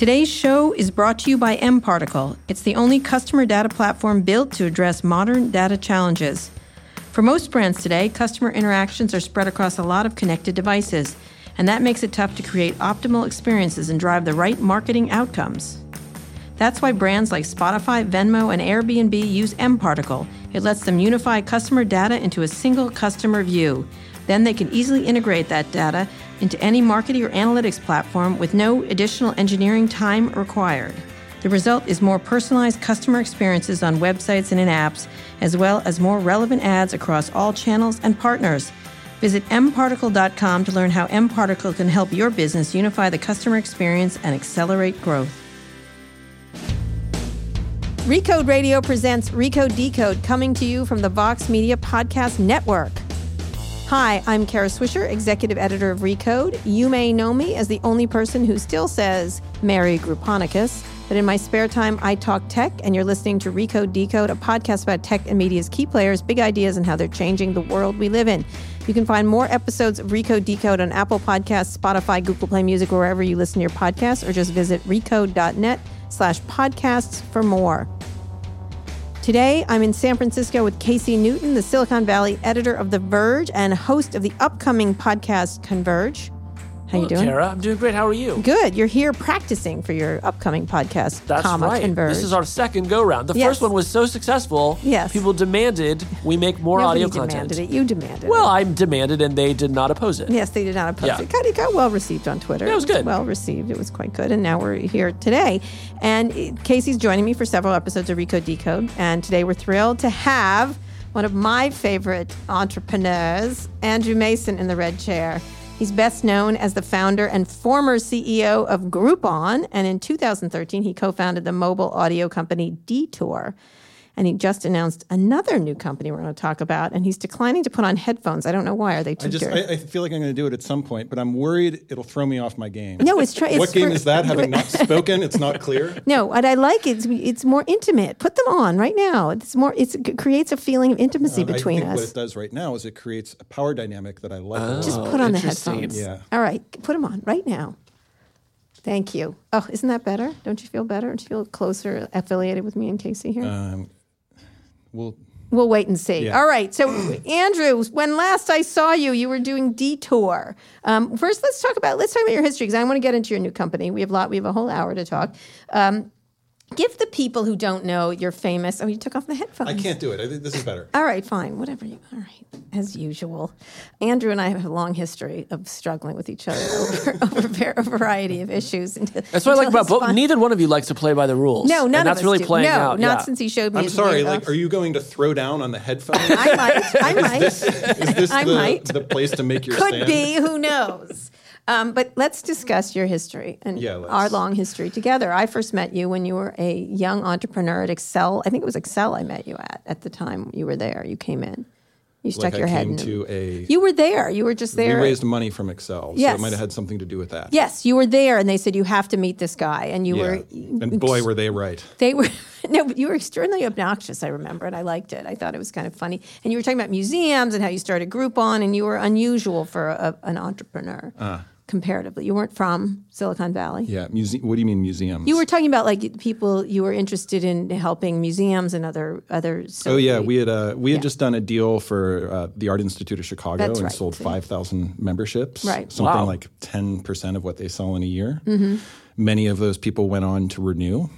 Today's show is brought to you by mParticle. It's the only customer data platform built to address modern data challenges. For most brands today, customer interactions are spread across a lot of connected devices, and that makes it tough to create optimal experiences and drive the right marketing outcomes. That's why brands like Spotify, Venmo, and Airbnb use mParticle. It lets them unify customer data into a single customer view. Then they can easily integrate that data into any marketing or analytics platform with no additional engineering time required. The result is more personalized customer experiences on websites and in apps, as well as more relevant ads across all channels and partners. Visit mparticle.com to learn how mparticle can help your business unify the customer experience and accelerate growth. Recode Radio presents Recode Decode, coming to you from the Vox Media Podcast Network. Hi, I'm Kara Swisher, executive editor of Recode. You may know me as the only person who still says Merry Grouponicus, but in my spare time, I talk tech, and you're listening to Recode Decode, a podcast about tech and media's key players, big ideas, and how they're changing the world we live in. You can find more episodes of Recode Decode on Apple Podcasts, Spotify, Google Play Music, wherever you listen to your podcasts, or just visit recode.net slash podcasts for more. Today, I'm in San Francisco with Casey Newton, the Silicon Valley editor of The Verge and host of the upcoming podcast Converge. How Hello, you doing? Kara? I'm doing great. How are you? Good. You're here practicing for your upcoming podcast, That's comma, right. Converge. This is our second go round. The Yes. first one was so successful. Yes. People demanded we make more Nobody audio demanded it. You demanded Well, it. I demanded and they did not oppose it. Yes, they did not oppose Yeah. it. Got, it got well received on Twitter. Yeah, it was good. Well received. It was quite good. And now we're here today. And Casey's joining me for several episodes of Recode Decode. And today we're thrilled to have one of my favorite entrepreneurs, Andrew Mason, in the red chair. He's best known as the founder and former CEO of Groupon. And in 2013, he co founded the mobile audio company Detour. And he just announced another new company we're going to talk about. And he's declining to put on headphones. I don't know why. Are they too I just? I, I feel like I'm going to do it at some point, but I'm worried it'll throw me off my game. No, it's try- what it's game for- is that? Having not spoken, it's not clear. No, what I like is it's more intimate. Put them on right now. It's more. It's, it creates a feeling of intimacy I between us. what it does right now is it creates a power dynamic that I like. a lot. Just put on the headphones. Yeah. All right, put them on right now. Thank you. Oh, isn't that better? Don't you feel better? Don't you feel closer affiliated with me and Casey here? Um, well, We'll wait and see. Yeah. All right. So, Andrew, when last I saw you, you were doing Detour. Um, first, let's talk about let's talk about your history because I want to get into your new company. We have a lot. We have a whole hour to talk. Um, give the people who don't know you're famous. Oh, you took off the headphones. I can't do it. I think this is better. All right, fine, whatever you. All right, as usual. Andrew and I have a long history of struggling with each other over, over a variety of issues. until- That's what I like about both. Neither one of you likes to play by the rules. No, none and that's of us really do. playing no, out. not yeah. since he showed me. I'm sorry. weird- Like, are you going to throw down on the headphones? I might. I might. is this I the, might. the place to make your Could stand? be. Who knows? Um, but let's discuss your history and Yeah, our long history together. I first met you when you were a young entrepreneur at Accel. I think it was Accel I met you at at the time you were there. You came in. You stuck Like your I head came in. to a. you were there. You were just there. we raised money from Accel, so it might have had something to do with that. Yes, you were there, and they said you have to meet this guy, and you Yeah. were. and boy, were they right. They were no, you were extremely obnoxious. I remember, and I liked it. I thought it was kind of funny. And you were talking about museums and how you started Groupon, and you were unusual for a, an entrepreneur comparatively. You weren't from Silicon Valley. Yeah. Muse- what do you mean museums? You were talking about like people you were interested in helping museums and other other. Oh yeah, we had uh, we had just done a deal for uh, the Art Institute of Chicago That's and right. sold five thousand memberships. Right. something Wow. like ten percent of what they sell in a year. Mm-hmm. Many of those people went on to renew.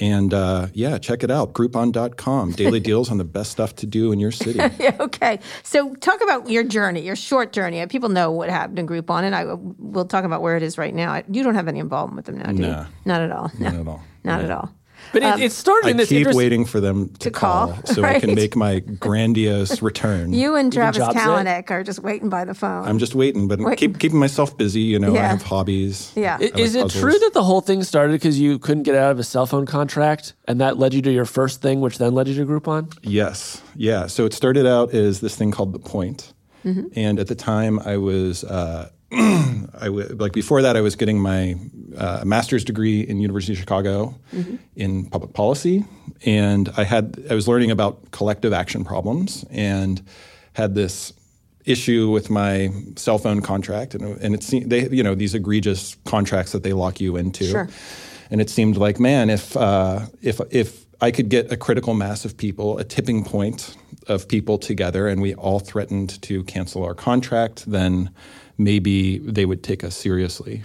And uh, yeah, check it out, Groupon.com. Daily deals on the best stuff to do in your city. Okay. So talk about your journey, your short journey. People know what happened in Groupon, and I will talk about where it is right now. You don't have any involvement with them now, do you? No. Not at all. No. Not at all. Not at all. But it, it started I in this keep interest- waiting for them to, call, call, so I can make my grandiose return. You and Travis job? Kalanick are just waiting by the phone. I'm just waiting, but Wait. keep keeping myself busy. You know, Yeah. I have hobbies. Yeah. I like Is it true that the whole thing started because you couldn't get out of a cell phone contract, and that led you to your first thing, which then led you to Groupon? Yes. Yeah. So it started out as this thing called The Point. And at the time, I was, uh, I w- like before that, I was getting my uh, master's degree in University of Chicago in public policy. And I had, I was learning about collective action problems and had this issue with my cell phone contract, and, and it's they you know these egregious contracts that they lock you into. Sure. And it seemed like, man, if uh, if if I could get a critical mass of people, a tipping point of people together, and we all threatened to cancel our contract, then maybe they would take us seriously.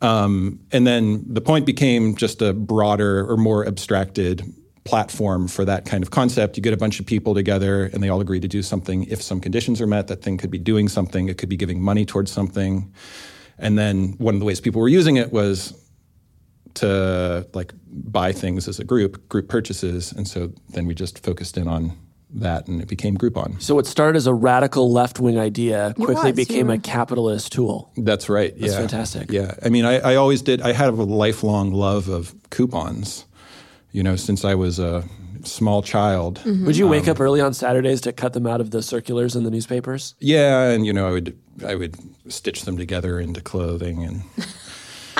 Um, and then the point became just a broader or more abstracted platform for that kind of concept. You get a bunch of people together and they all agree to do something. If some conditions are met, that thing could be doing something, it could be giving money towards something. And then one of the ways people were using it was to like buy things as a group, group purchases. And so then we just focused in on that and it became Groupon. So it started as a radical left wing idea quickly was, became you a capitalist tool. That's right. That's yeah. fantastic. Yeah. I mean, I, I always did, I had a lifelong love of coupons, you know, since I was a small child. Would you Um, wake up early on Saturdays to cut them out of the circulars in the newspapers? Yeah. And, you know, I would, I would stitch them together into clothing and.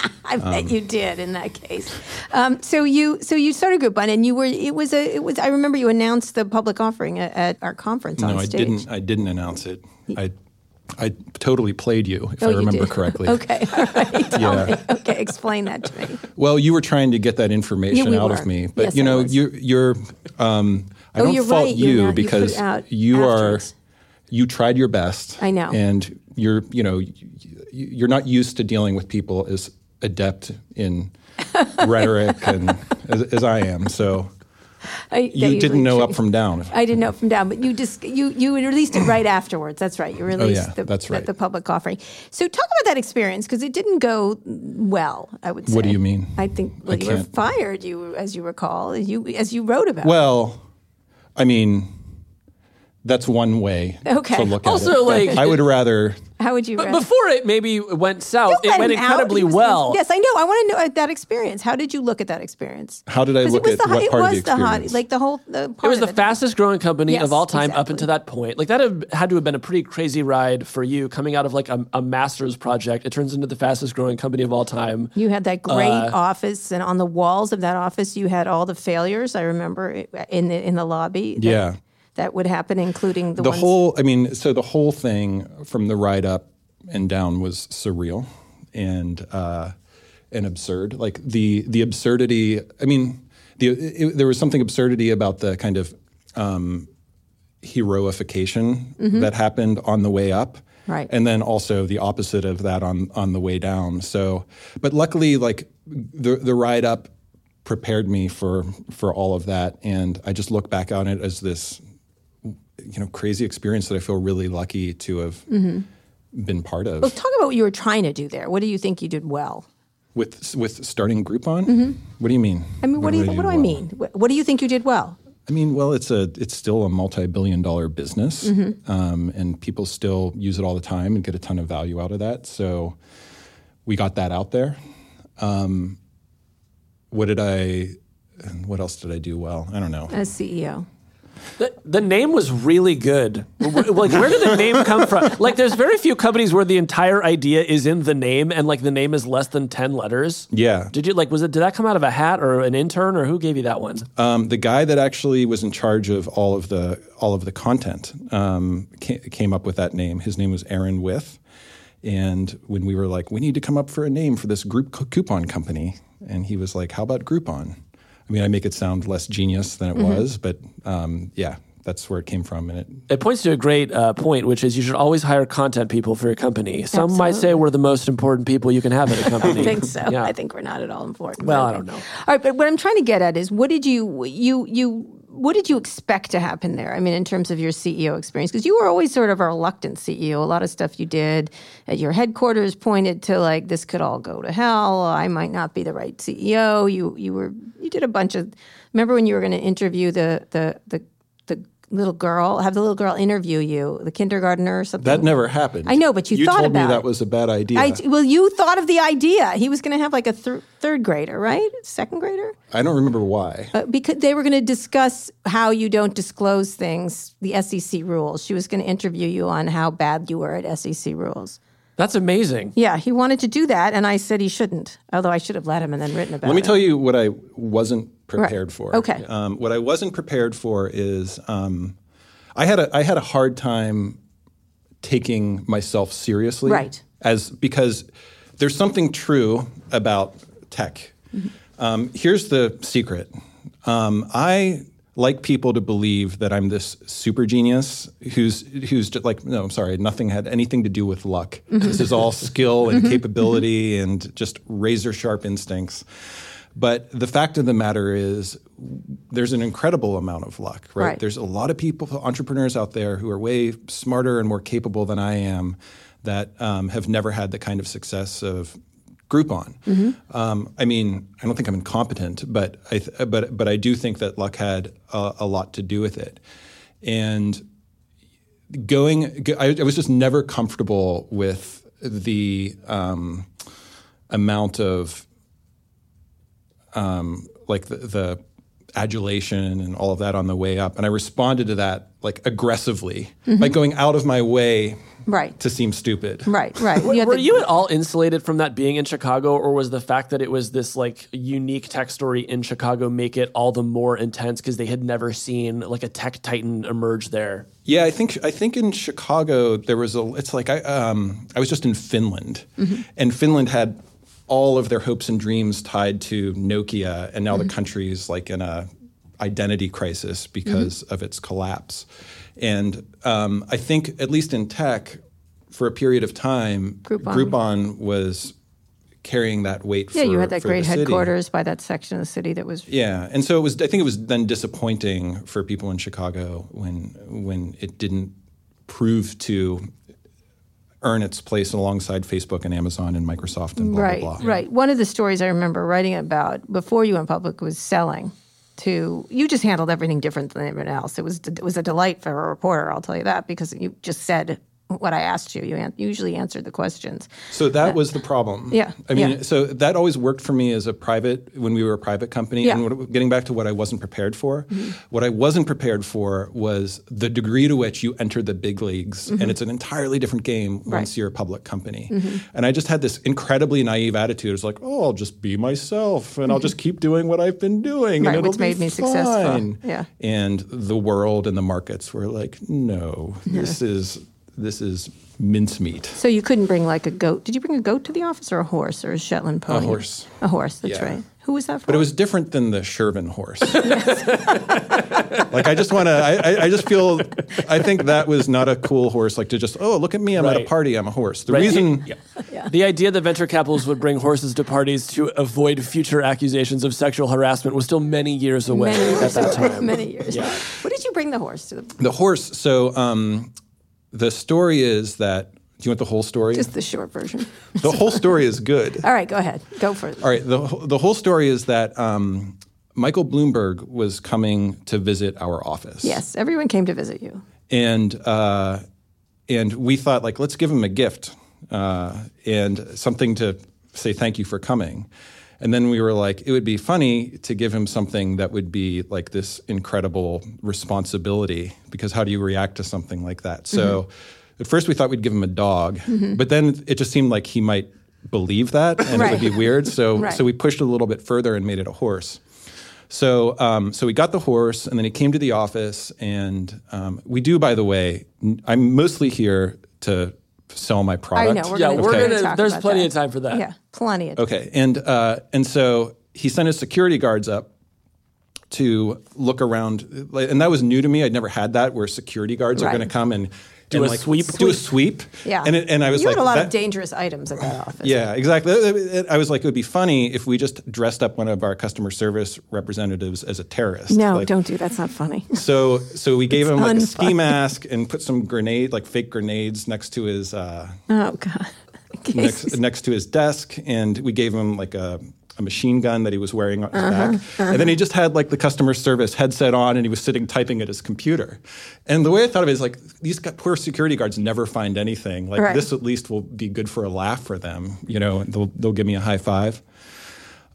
I Um, bet you did in that case. Um, so you so you started Groupon, and you were it was a it was I remember you announced the public offering at, at our conference on No, I stage. didn't. I didn't announce it. I, I totally played you, if Oh, I remember correctly. Okay, all right. Yeah. Okay, explain that to me. Well, you were trying to get that information Yeah, we out were. of me, but Yes, you I know, was. you, you're. Um, I Oh, don't you're fault right. You're you not- you put because you are. You tried your best. I know. and you're. You know, you're not used to dealing with people as adept in rhetoric and as, as I am. So I, you didn't know up from down. I didn't know up from down, but you just you you released it right afterwards. That's right. You oh, released Oh, yeah, the, that's right. the public offering. So talk about that experience because it didn't go well. I would say. What do you mean? I think well, you were fired. You as you recall, you as you wrote about. Well, I mean, that's one way Okay. to look Also, at it. like- I would rather. How would you? But read- before it maybe went south, Don't it went him out. incredibly was- well. Yes, I know. I want to know uh, that experience. How did you look at that experience? How did I look it was at the, what it part of was the hot, like the whole. The part It was of the fastest growing company Yes, of all time up until that point. Like that have, had to have been a pretty crazy ride for you coming out of like a, a master's project. It turns into the fastest growing company of all time. You had that great Uh, office, and on the walls of that office, you had all the failures. I remember in the in the lobby. Yeah. that would happen, including the, the ones. whole i mean so the whole thing from the ride up and down was surreal and uh and absurd like the the absurdity i mean the it, there was something absurdity about the kind of um heroification that happened on the way up Right. and then also the opposite of that on on the way down so but luckily like the the ride up prepared me for for all of that and i just look back on it as this you know crazy experience that I feel really lucky to have been part of Talk about what you were trying to do there. What do you think you did well? with with starting Groupon. What do you mean? I mean, what, do you, what do I mean? What, what do you think you did well? I mean, well, it's a it's still a multi-billion dollar business, Mm-hmm. um, and people still use it all the time and get a ton of value out of that. So we got that out there. Um, what did I? What else did I do well? I don't know. As CEO, The, the name was really good. Like, where did the name come from? Like, there's very few companies where the entire idea is in the name, and like the name is less than ten letters. Yeah. Did you like? Was it? Did that come out of a hat or an intern or who gave you that one? Um, the guy that actually was in charge of all of the all of the content um, came up with that name. His name was Aaron With, and when we were like, we need to come up for a name for this group coupon company, and he was like, how about Groupon? I mean, I make it sound less genius than it was, but um, yeah, that's where it came from, and it It points to a great uh, point, which is you should always hire content people for your company. Some might say we're the most important people you can have at a company. I think so. Yeah. I think we're not at all important. Well, I don't know. All right, but what I'm trying to get at is, what did you you you what did you expect to happen there? I mean, in terms of your CEO experience, because you were always sort of a reluctant CEO. A lot of stuff you did at your headquarters pointed to like this could all go to hell. I might not be the right CEO. You you were you did a bunch of. Remember when you were going to interview the the the little girl, have the little girl interview you, the kindergartner or something. that never happened. I know, but you you thought told about me it. that was a bad idea. I, well, you thought of the idea. He was going to have like a thir- third grader, right? Second grader? I don't remember why. Uh, because they were going to discuss how you don't disclose things, the SEC rules. She was going to interview you on how bad you were at SEC rules. That's amazing. Yeah, he wanted to do that, and I said he shouldn't. Although I should have let him and then written about it. Let me tell you what I wasn't prepared for. Okay. Um, what I wasn't prepared for is um, I had a I had a hard time taking myself seriously. Right. As because there's something true about tech. Um, here's the secret. Um, I like people to believe that I'm this super genius who's who's just like no, I'm sorry, nothing had anything to do with luck. This is all skill and capability and just razor sharp instincts. But the fact of the matter is, there's an incredible amount of luck, right? Right. There's a lot of people, entrepreneurs out there who are way smarter and more capable than I am that um, have never had the kind of success of Groupon. Um, I mean, I don't think I'm incompetent, but I th- but but I do think that luck had a, a lot to do with it, and going. I, I was just never comfortable with the um, amount of um, like the, the adulation and all of that on the way up, and I responded to that like aggressively by going out of my way Right. to seem stupid. Right, right. Were, You were the- you at all insulated from that being in Chicago, or was the fact that it was this like unique tech story in Chicago make it all the more intense because they had never seen like a tech titan emerge there? Yeah, I think I think in Chicago there was a. It's like I um, I was just in Finland, and Finland had all of their hopes and dreams tied to Nokia, and now the country is like in a identity crisis because of its collapse. And um, I think at least in tech, for a period of time, Groupon. was carrying that weight. yeah, for, you had that great the city. headquarters by that section of the city that was Yeah, and so it was. I think it was then disappointing for people in Chicago when when it didn't prove to earn its place alongside Facebook and Amazon and Microsoft and blah right, blah blah. right. One of the stories I remember writing about before you went public was selling. To you just handled everything different than everyone else. It was it was a delight for a reporter. I'll tell you that because you just said what I asked you. You an- usually answered the questions. So that was the problem. Yeah, I mean, yeah. so that always worked for me as a private when we were a private company. Yeah. Mm-hmm. And what, getting back to what I wasn't prepared for, what I wasn't prepared for was the degree to which you enter the big leagues, Mm-hmm. and it's an entirely different game once you're a public company. And I just had this incredibly naive attitude. It was like, oh, I'll just be myself, and I'll just keep doing what I've been doing, Mm-hmm. Right, and it'll which be made me successful. Yeah. And the world and the markets were like, no, this is this is mincemeat. So you couldn't bring like a goat. Did you bring a goat to the office or a horse or a Shetland pony? A horse. A horse. That's Yeah. right. Who was that for? But it was different than the Shervin horse. like I just want to. I, I, I just feel. I think that was not a cool horse. Like to just oh look at me, I'm at a party, I'm a horse. The Right. reason. The idea that venture capitalists would bring horses to parties to avoid future accusations of sexual harassment was still many years away many at years. that time. many years. What did you bring the horse to? The, The horse. So um, the story is that. Do you want the whole story? just the short version. the whole story is good. All right, go ahead. Go for it. All right. The the whole story is that um, Michael Bloomberg was coming to visit our office. Yes, everyone came to visit you. and uh, and we thought like let's give him a gift uh, and something to say thank you for coming. And then we were like, it would be funny to give him something that would be like this incredible responsibility because how do you react to something like that? So at first we thought we'd give him a dog, but then it just seemed like he might believe that and it would be weird. So Right. so we pushed it a little bit further and made it a horse. So, um, so we got the horse, and then he came to the office, and um, we do. By the way, I'm mostly here to sell my I product. know. We're Yeah, gonna, we're we're gonna- there's plenty that. of time for that. Yeah, plenty of. Okay, and uh, and so he sent his security guards up to look around, and that was new to me. I'd never had that where security guards are going to come and Do and, a like, sweep? do a sweep. Yeah. and it, and I was like, you like, had a lot of dangerous items at that office. Yeah, exactly. It- it- I was like, it would be funny if we just dressed up one of our customer service representatives as a terrorist. No, Like, don't do. That. That's not funny. So, so we gave him like a ski mask and put some grenade, like fake grenades, next to his uh, Oh God. Next, next to his desk, and we gave him like a, a machine gun that he was wearing on his Uh-huh, back, and then he just had like the customer service headset on, and he was sitting typing at his computer. And the way I thought of it is like these poor security guards never find anything. Like Right. this at least will be good for a laugh for them, you know. and They'll they'll give me a high five.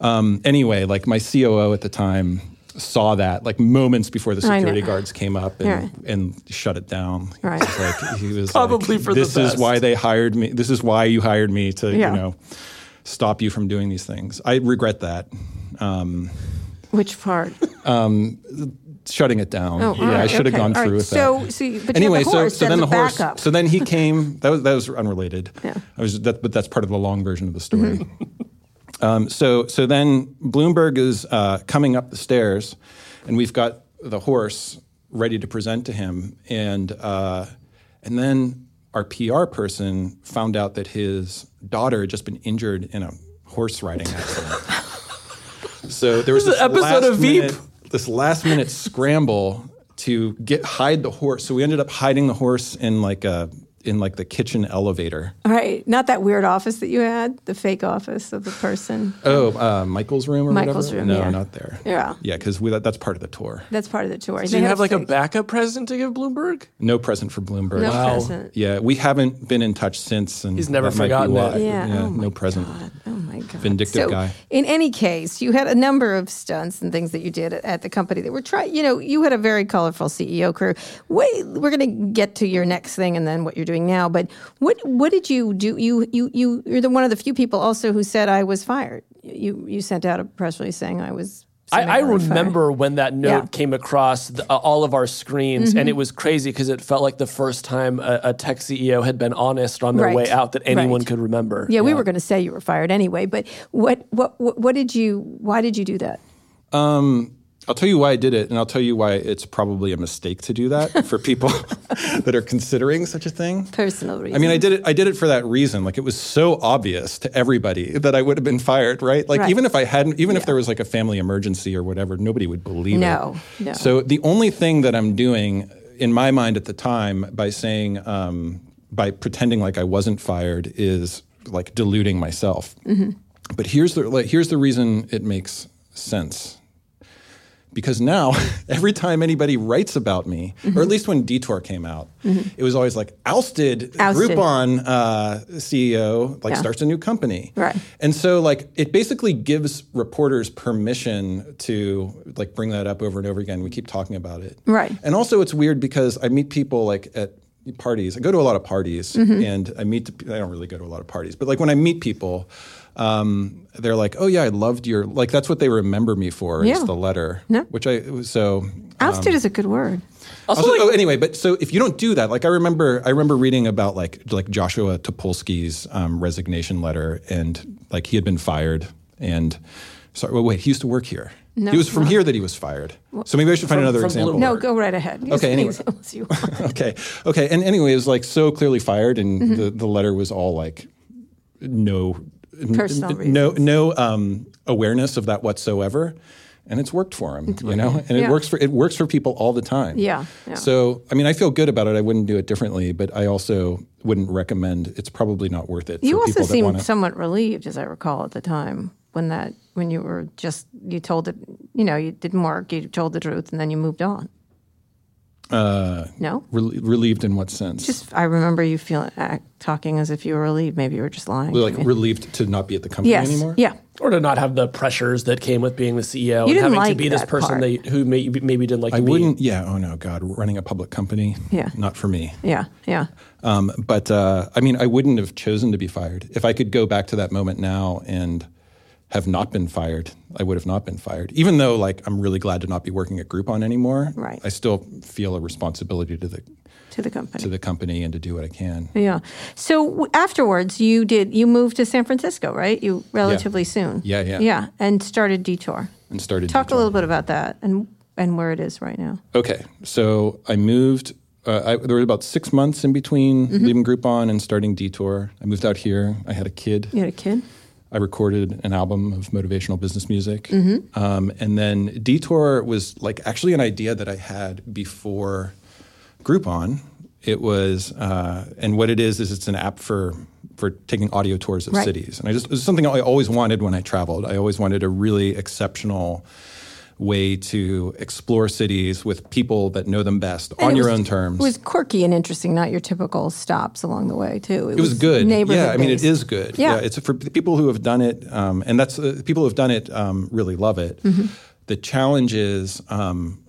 Um, anyway, like my COO at the time saw that like moments before the security guards came up and, Yeah. and shut it down. Right. It was like, he was Probably like, for the this is why they hired me. This is why you hired me to Yeah. you know stop you from doing these things. I regret that. Um, Which part? Um, shutting it down. Oh, yeah, all I should have okay, gone all through right. with So- that. so you- but you have anyway, the so horse so then as the horse. backup. So then he came. That was that was unrelated. Yeah. I was that, but that's part of the long version of the story. Mm-hmm. um, so so then Bloomberg is uh, coming up the stairs, and we've got the horse ready to present to him, and uh, and then our PR person found out that his daughter had just been injured in a horse riding accident. so there was This this episode last of Veep. minute- this last minute scramble to get hide the horse. So we ended up hiding the horse in like a in like the kitchen elevator. Right. Not that weird office that you had, the fake office of the person. Oh, uh, Michael's room or Michael's whatever? room, No, yeah. not there. Yeah. yeah, because that, that's part of the tour. That's part of the tour. Do you have like a backup present to give Bloomberg? No present for Bloomberg. No Wow. present. Yeah, we haven't been in touch since, and He's never that might be forgotten why. it. Yeah. oh my no present. God. Oh my god. Vindictive so, guy. In any case, you had a number of stunts and things that you did at, at the company that were trying. You know, you had a very colorful CEO career. Wait, we're going to get to your next thing and then what you're doing now. But what what did you do? You you you you're the one of the few people also who said I was fired. You you sent out a press release saying I was. I, I summarily fired. remember when that note Yeah. came across the, uh, all of our screens, and it was crazy because it felt like the first time a, a tech CEO had been honest on their Right. way out that anyone Right. could remember. Yeah, we were going to say you were fired anyway. But what what what, what did you? Why did you do that? I'll tell you why I did it, and I'll tell you why it's probably a mistake to do that for people that are considering such a thing. Personal reason. I mean, I did it. I did it for that reason. Like it was so obvious to everybody that I would have been fired, right? Like Right. even if I hadn't, even if there was like a family emergency or whatever, nobody would believe No, it. no. So the only thing that I'm doing in my mind at the time by saying, um, by pretending like I wasn't fired, is like deluding myself. Mm-hmm. But here's the like, here's the reason it makes sense because now every time anybody writes about me, Mm-hmm. or at least when Detour came out, it was always like ousted, Ousted. Groupon uh, CEO like Yeah. starts a new company, Right. And so like it basically gives reporters permission to like bring that up over and over again. We keep talking about it, Right. And also it's weird because I meet people like at parties. I go to a lot of parties, Mm-hmm. and I meet. I don't really go to a lot of parties, but like when I meet people. Um, they're like, oh yeah, I loved your like. That's what they remember me for Yeah. is the letter, No. which I so Ousted is a good word. Also, also, like- oh, anyway, but so if you don't do that, like I remember, I remember reading about like like Joshua Topolsky's um, resignation letter, and like he had been fired, and sorry, well, wait, he used to work here. No, he was from no. here that he was fired. So maybe I should find From- another from example. No, go right ahead. Use Okay, anyway. you want. okay, okay, and anyway, it was like so clearly fired, and Mm-hmm. the, the letter was all like no, n- Personal n- no, no um, awareness of that whatsoever, and it's worked for him, you know, and Yeah. it works for it works for people all the time. Yeah, yeah. So I mean, I feel good about it. I wouldn't do it differently, but I also wouldn't recommend. It's probably not worth it. You also seemed wanna, somewhat relieved, as I recall, at the time when that when you were just you told it. You know, you didn't work. You told the truth, and then you moved on. Uh, No, rel- relieved in what sense? just I remember you feeling act, talking as if you were relieved. Maybe you were just lying. like me. relieved to not be at the company yes, anymore. yeah, or to not have the pressures that came with being the CEO You and didn't having to like be this that person part. that, who may, maybe didn't like I to wouldn't. Yeah. Oh no, God, running a public company. Yeah. Not for me. yeah, yeah. Um, but uh, I mean, I wouldn't have chosen to be fired if I could go back to that moment now and have not been fired. I would have not been fired, even though like I'm really glad to not be working at Groupon anymore. Right. I still feel a responsibility to the To the company. to the company and to do what I can. yeah. So w- afterwards, you did you moved to San Francisco, right? You relatively soon. Yeah, yeah. Yeah, and started Detour. And started Talk Detour. a little bit about that and and where it is right now. Okay, so I moved. Uh, I, there were about six months in between Mm-hmm. leaving Groupon and starting Detour. I moved out here. I had a kid. You had a kid. I recorded an album of motivational business music. Mm-hmm. Um, and then Detour was like actually an idea that I had before Groupon. It was, uh, and what it is is it's an app for for taking audio tours of Right. cities. And I just it was something I always wanted when I traveled. I always wanted a really exceptional way to explore cities with people that know them best on And it your was- own terms. It was quirky and interesting, not your typical stops along the way, too. It was good. Yeah, I mean, it is good. Yeah. it's for people who have done it, um, and that's uh, people who have done it um, really love it. Mm-hmm. The challenge is um,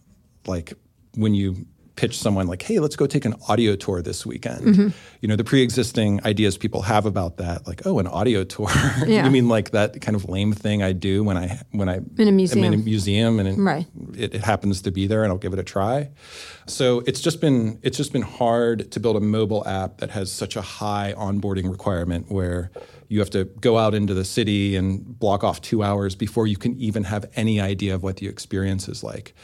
like when you pitch someone like, "Hey, let's go take an audio tour this weekend." Mm-hmm. You know, the pre-existing ideas people have about that, like, "Oh, an audio tour." Yeah. you mean like that kind of lame thing I do when I when I In a museum, am in a museum and it, Right. it, it happens to be there and I'll give it a try. So it's just been it's just been hard to build a mobile app that has such a high onboarding requirement where you have to go out into the city and block off two hours before you can even have any idea of what the experience is like.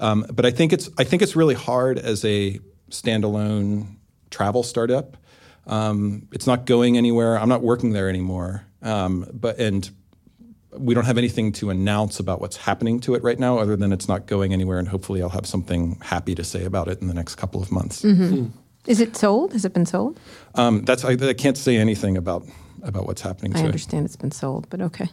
Um, but I think it's I think it's really hard as a standalone travel startup. Um, it's not going anywhere. I'm not working there anymore. Um, but and we don't have anything to announce about what's happening to it right now, other than it's not going anywhere, and hopefully I'll have something happy to say about it in the next couple of months. Is it sold? Has it been sold? Um, that's I, I can't say anything about about what's happening I to it. understand it's been sold, but okay.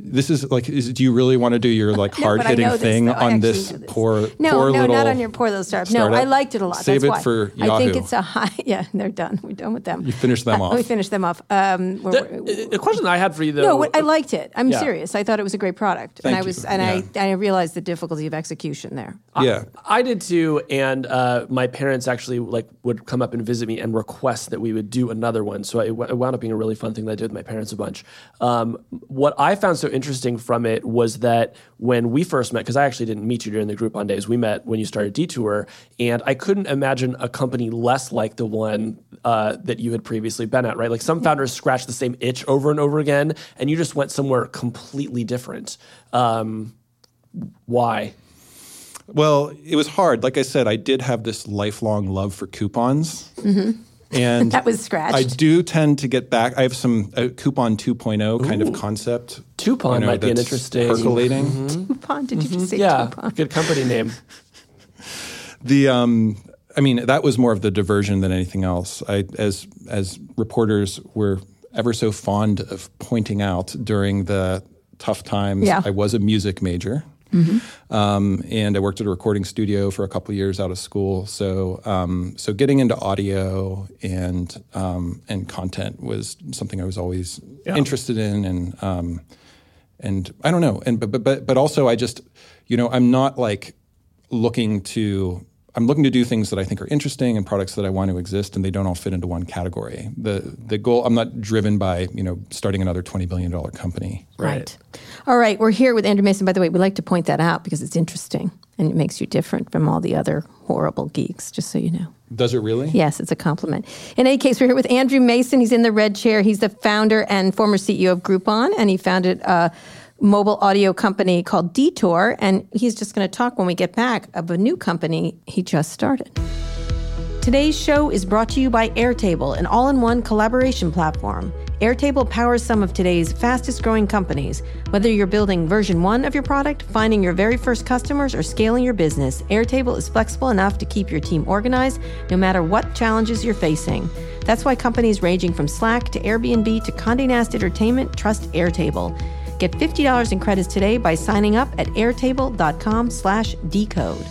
This is like, is, do you really want to do your like No, hard hitting know this, thing on this, know this. poor No, poor no, little? not on your poor little startup. No, I liked it a lot. Save That's it why. for I think it's a high. Yeah, they're done. We're done with them. You finished them Uh, off. We finished them off. Um, we're- we're- The, a question I had for you though. no, what- I liked it. I'm Yeah. serious. I thought it was a great product, and Thank I you. was, and I, I realized the difficulty of execution there. yeah. I did too, and uh, my parents actually like would come up and visit me and request that we would do another one. So it, it wound up being a really fun thing that I did with my parents a bunch. Um, what I found so interesting from it was that when we first met, because I actually didn't meet you during the Groupon days, we met when you started Detour, and I couldn't imagine a company less like the one uh, that you had previously been at. Right, like some founders scratch the same itch over and over again, and you just went somewhere completely different. Um, why? Well, it was hard. Like I said, I did have this lifelong love for coupons. And Mm-hmm. That was scratched. I do tend to get back. I have some uh, coupon 2.0 kind of concept. Coupon might be an interesting- percolating. Coupon? Did you just say Yeah, coupon? good company name. The um, I mean, that was more of the diversion than anything else. I, as as reporters, were ever so fond of pointing out during the tough times. Yeah. I was a music major, um, and I worked at a recording studio for a couple of years out of school. So um, so getting into audio and um, and content was something I was always interested in, and um, and I don't know, and but but but, but also I just you know I'm not like looking to I'm looking to do things that I think are interesting and products that I want to exist, and they don't all fit into one category. The the goal I'm not driven by you know starting another twenty billion dollar company. Right. All right. We're here with Andrew Mason. By the way, we like to point that out because it's interesting and it makes you different from all the other horrible geeks, just so you know. Does it really? Yes, it's a compliment. In any case, we're here with Andrew Mason. He's in the red chair. He's the founder and former CEO of Groupon, and he founded a mobile audio company called Detour. And he's just going to talk when we get back of a new company he just started. Today's show is brought to you by Airtable, an all in one collaboration platform. Airtable powers some of today's fastest growing companies. Whether you're building version one of your product, finding your very first customers, or scaling your business, Airtable is flexible enough to keep your team organized no matter what challenges you're facing. That's why companies ranging from Slack to Airbnb to Condé Nast Entertainment trust Airtable. Get $50 in credits today by signing up at airtable.com slash decode.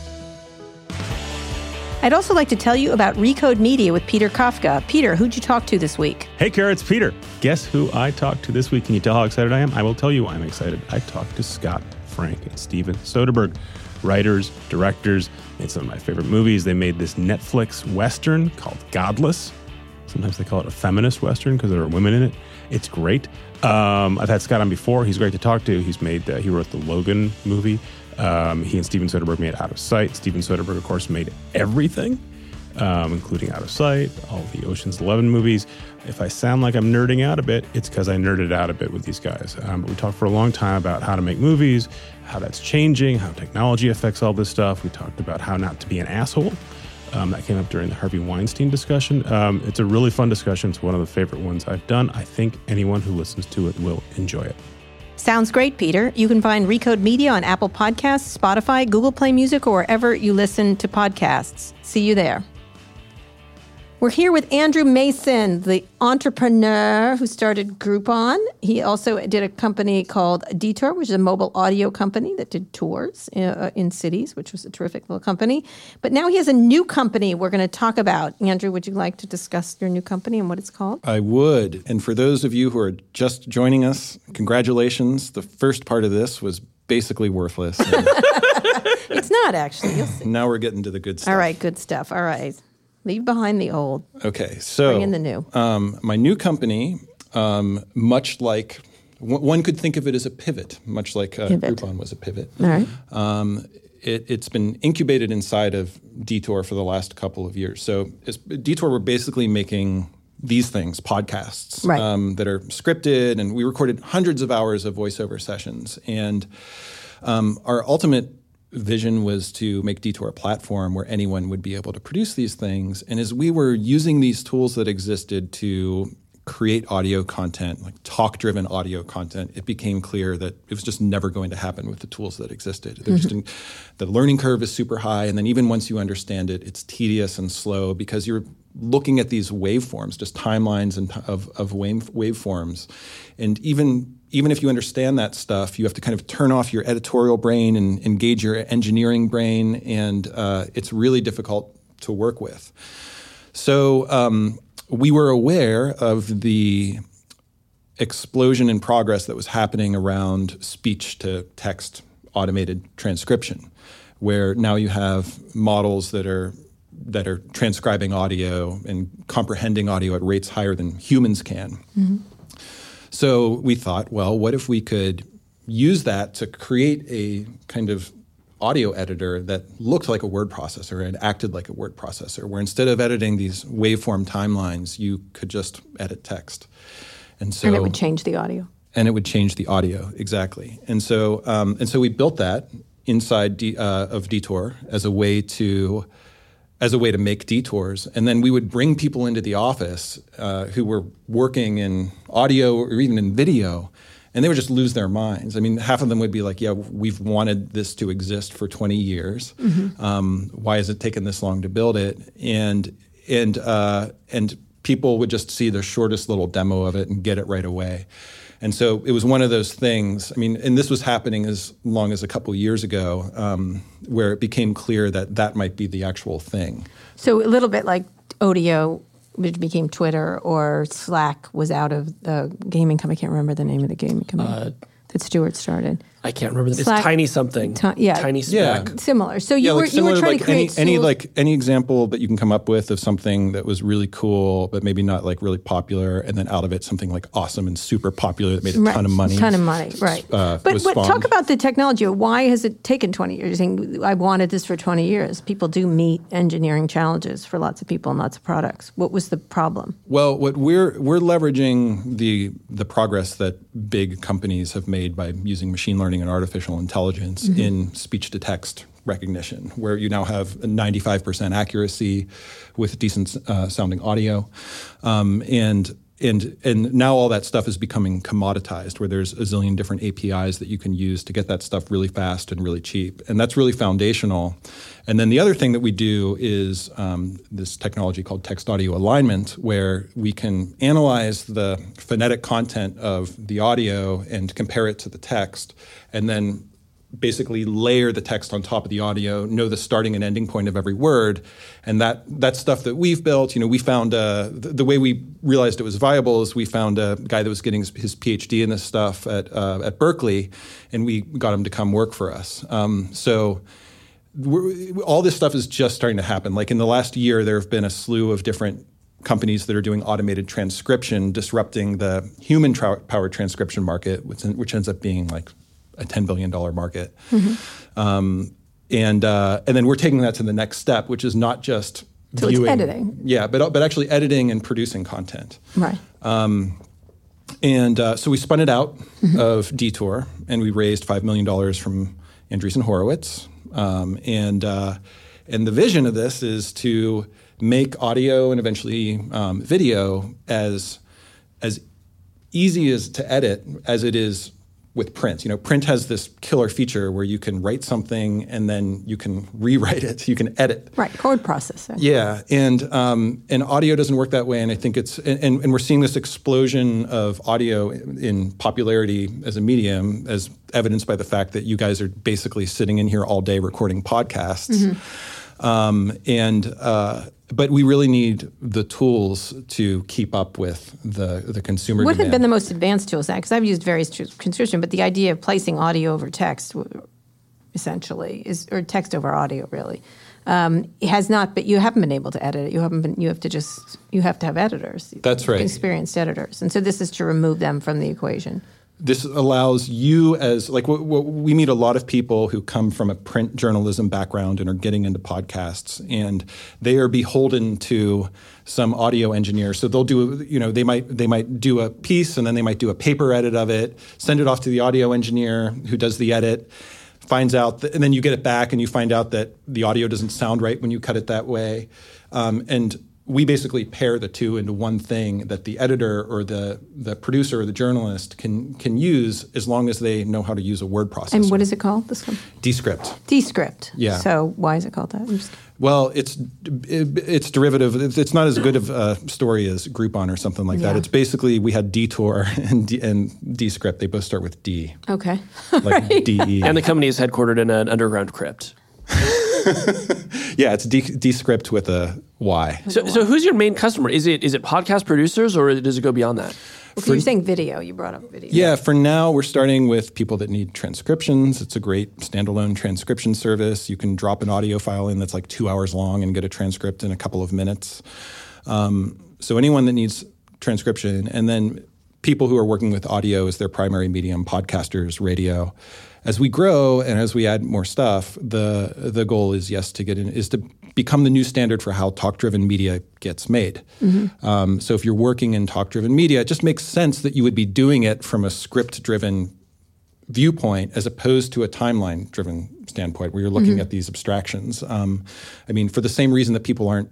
I'd also like to tell you about Recode Media with Peter Kafka. Peter, who'd you talk to this week? Hey, Kara, it's Peter. Guess who I talked to this week? Can you tell how excited I am? I will tell you I'm excited. I talked to Scott Frank and Steven Soderbergh, writers, directors, made some of my favorite movies. They made this Netflix Western called Godless. Sometimes they call it a feminist Western because there are women in it. It's great. Um, I've had Scott on before. He's great to talk to. He's made, uh, he wrote the Logan movie. Um, he and Steven Soderbergh made Out of Sight. Steven Soderbergh, of course, made everything um, including Out of Sight, all the Ocean's Eleven movies. If I sound like I'm nerding out a bit, it's because I nerded out a bit with these guys. Um, but we talked for a long time about how to make movies, how that's changing, how technology affects all this stuff. We talked about how not to be an asshole. Um, that came up during the Harvey Weinstein discussion. Um, it's a really fun discussion. It's one of the favorite ones I've done. I think anyone who listens to it will enjoy it. Sounds great, Peter. You can find Recode Media on Apple Podcasts, Spotify, Google Play Music, or wherever you listen to podcasts. See you there. We're here with Andrew Mason, the entrepreneur who started Groupon. He also did a company called Detour, which is a mobile audio company that did tours uh, in cities, which was a terrific little company. But now he has a new company we're going to talk about. Andrew, would you like to discuss your new company and what it's called? I would. And for those of you who are just joining us, congratulations. The first part of this was basically worthless. It's not actually. You'll see. Now we're getting to the good stuff. All right, good stuff. All right. Leave behind the old. Okay, so Bring in the new. Um, my new company, um, much like w- one could think of it as a pivot, much like uh, Pivot. Groupon was a pivot. All right. Um, it, it's been incubated inside of Detour for the last couple of years. So Detour, we're basically making these things, podcasts Right. um, that are scripted, and we recorded hundreds of hours of voiceover sessions. And um, our ultimate vision was to make Detour a platform where anyone would be able to produce these things. And as we were using these tools that existed to create audio content, like talk driven audio content, it became clear that it was just never going to happen with the tools that existed. Mm-hmm. In- the learning curve is super high. And then even once you understand it, it's tedious and slow because you're looking at these waveforms, just timelines and of, of wave, waveforms. And even even if you understand that stuff, you have to kind of turn off your editorial brain and engage your engineering brain, and uh, it's really difficult to work with. So um, we were aware of the explosion in progress that was happening around speech to text automated transcription, where now you have models that are that are transcribing audio and comprehending audio at rates higher than humans can. So we thought, well, what if we could use that to create a kind of audio editor that looked like a word processor and acted like a word processor, where instead of editing these waveform timelines, you could just edit text. And so and it would change the audio. and it would change the audio exactly. And so, um, and so we built that inside D, uh, of Detour as a way to as a way to make detours. And then we would bring people into the office uh, who were working in audio or even in video, and they would just lose their minds. I mean, half of them would be like, "Yeah, we've wanted this to exist for 20 years. Um, why has it taken this long to build it?" And and uh, and people would just see the shortest little demo of it and get it right away. And so it was one of those things. I mean, and this was happening as long as a couple years ago, um, where it became clear that that might be the actual thing. So a little bit like Odeo, which became Twitter, or Slack was out of the gaming company. I can't remember the name of the gaming company that Stewart started. I can't remember. The, it's Slack- tiny something. Ti- yeah. Tiny Yeah. Similar. So you were you similar were trying like to create any, any like any example that you can come up with of something that was really cool, but maybe not like really popular, and then out of it something like awesome and super popular that made a Right. ton of money. Ton of money, right? uh, but but talk about the technology. Why has it taken twenty years? Saying I wanted this for twenty years. People do meet engineering challenges for lots of people and lots of products. What was the problem? Well, what we're we're leveraging the the progress that big companies have made by using machine learning and artificial intelligence in speech to text recognition, where you now have 95% accuracy with decent uh, sounding audio, um, and and and now all that stuff is becoming commoditized, where there's a zillion different APIs that you can use to get that stuff really fast and really cheap, and that's really foundational. And then the other thing that we do is um, this technology called text audio alignment, where we can analyze the phonetic content of the audio and compare it to the text, and then basically layer the text on top of the audio, know the starting and ending point of every word, and that that's stuff that we've built. You know, we found uh, the, the way we realized it was viable is we found a guy that was getting his, his PhD in this stuff at uh, at Berkeley, and we got him to come work for us. Um, so. All this stuff is just starting to happen. Like in the last year, there have been a slew of different companies that are doing automated transcription, disrupting the human tra- powered transcription market, which, which ends up being like a $10 billion market. Um, and, uh, and then we're taking that to the next step, which is not just So it's viewing. editing. Yeah, but, but actually editing and producing content. Right. Um, And uh, so we spun it out of Detour, and we raised $5 million from Andreessen Horowitz. Um, and, uh, and the vision of this is to make audio and eventually um, video as, as easy as to edit as it is with print. You know, print has this killer feature where you can write something and then you can rewrite it, you can edit. Right. Code processing. Yeah, and um, and audio doesn't work that way, and I think it's and, and, we're seeing this explosion of audio in, in popularity as a medium, as evidenced by the fact that you guys are basically sitting in here all day recording podcasts, um, and. Uh, but we really need the tools to keep up with the the consumer. What have been the most advanced tools? Because I've used various tr- transcription, but the idea of placing audio over text essentially, is or text over audio really. Um, has not, but you haven't been able to edit it. You haven't been. You have to just. You have to have editors. That's right. Experienced editors, and so this is to remove them from the equation. This allows you as like w- w- we meet a lot of people who come from a print journalism background and are getting into podcasts and they are beholden to some audio engineer. So they'll do you know they might they might do a piece and then they might do a paper edit of it send it off to the audio engineer who does the edit finds out that, and then you get it back and you find out that the audio doesn't sound right when you cut it that way. Um, and we basically pair the two into one thing that the editor or the, the producer or the journalist can can use as long as they know how to use a word processor. And what is it called? This one, Descript. Descript. Yeah. So why is it called that? Just- Well, it's it, it's derivative. It's, it's not as good of a story as Groupon or something like that. It's basically we had Detour and D, and Descript. They both start with D, Okay. like D E. And the company is headquartered in an underground crypt. yeah, it's D, Descript with a Y. So, so who's your main customer? Is it is it podcast producers or does it go beyond that? If you're saying video, you brought up video. Yeah, for now, we're starting with people that need transcriptions. It's a great standalone transcription service. You can drop an audio file in that's like two hours long and get a transcript in a couple of minutes. Um, so, anyone that needs transcription, and then people who are working with audio as their primary medium, podcasters, radio. As we grow and as we add more stuff, the the goal is yes to get in is to become the new standard for how talk driven media gets made. Um, so if you're working in talk driven media, it just makes sense that you would be doing it from a script driven viewpoint as opposed to a timeline driven standpoint where you're looking at these abstractions. Um, I mean, for the same reason that people aren't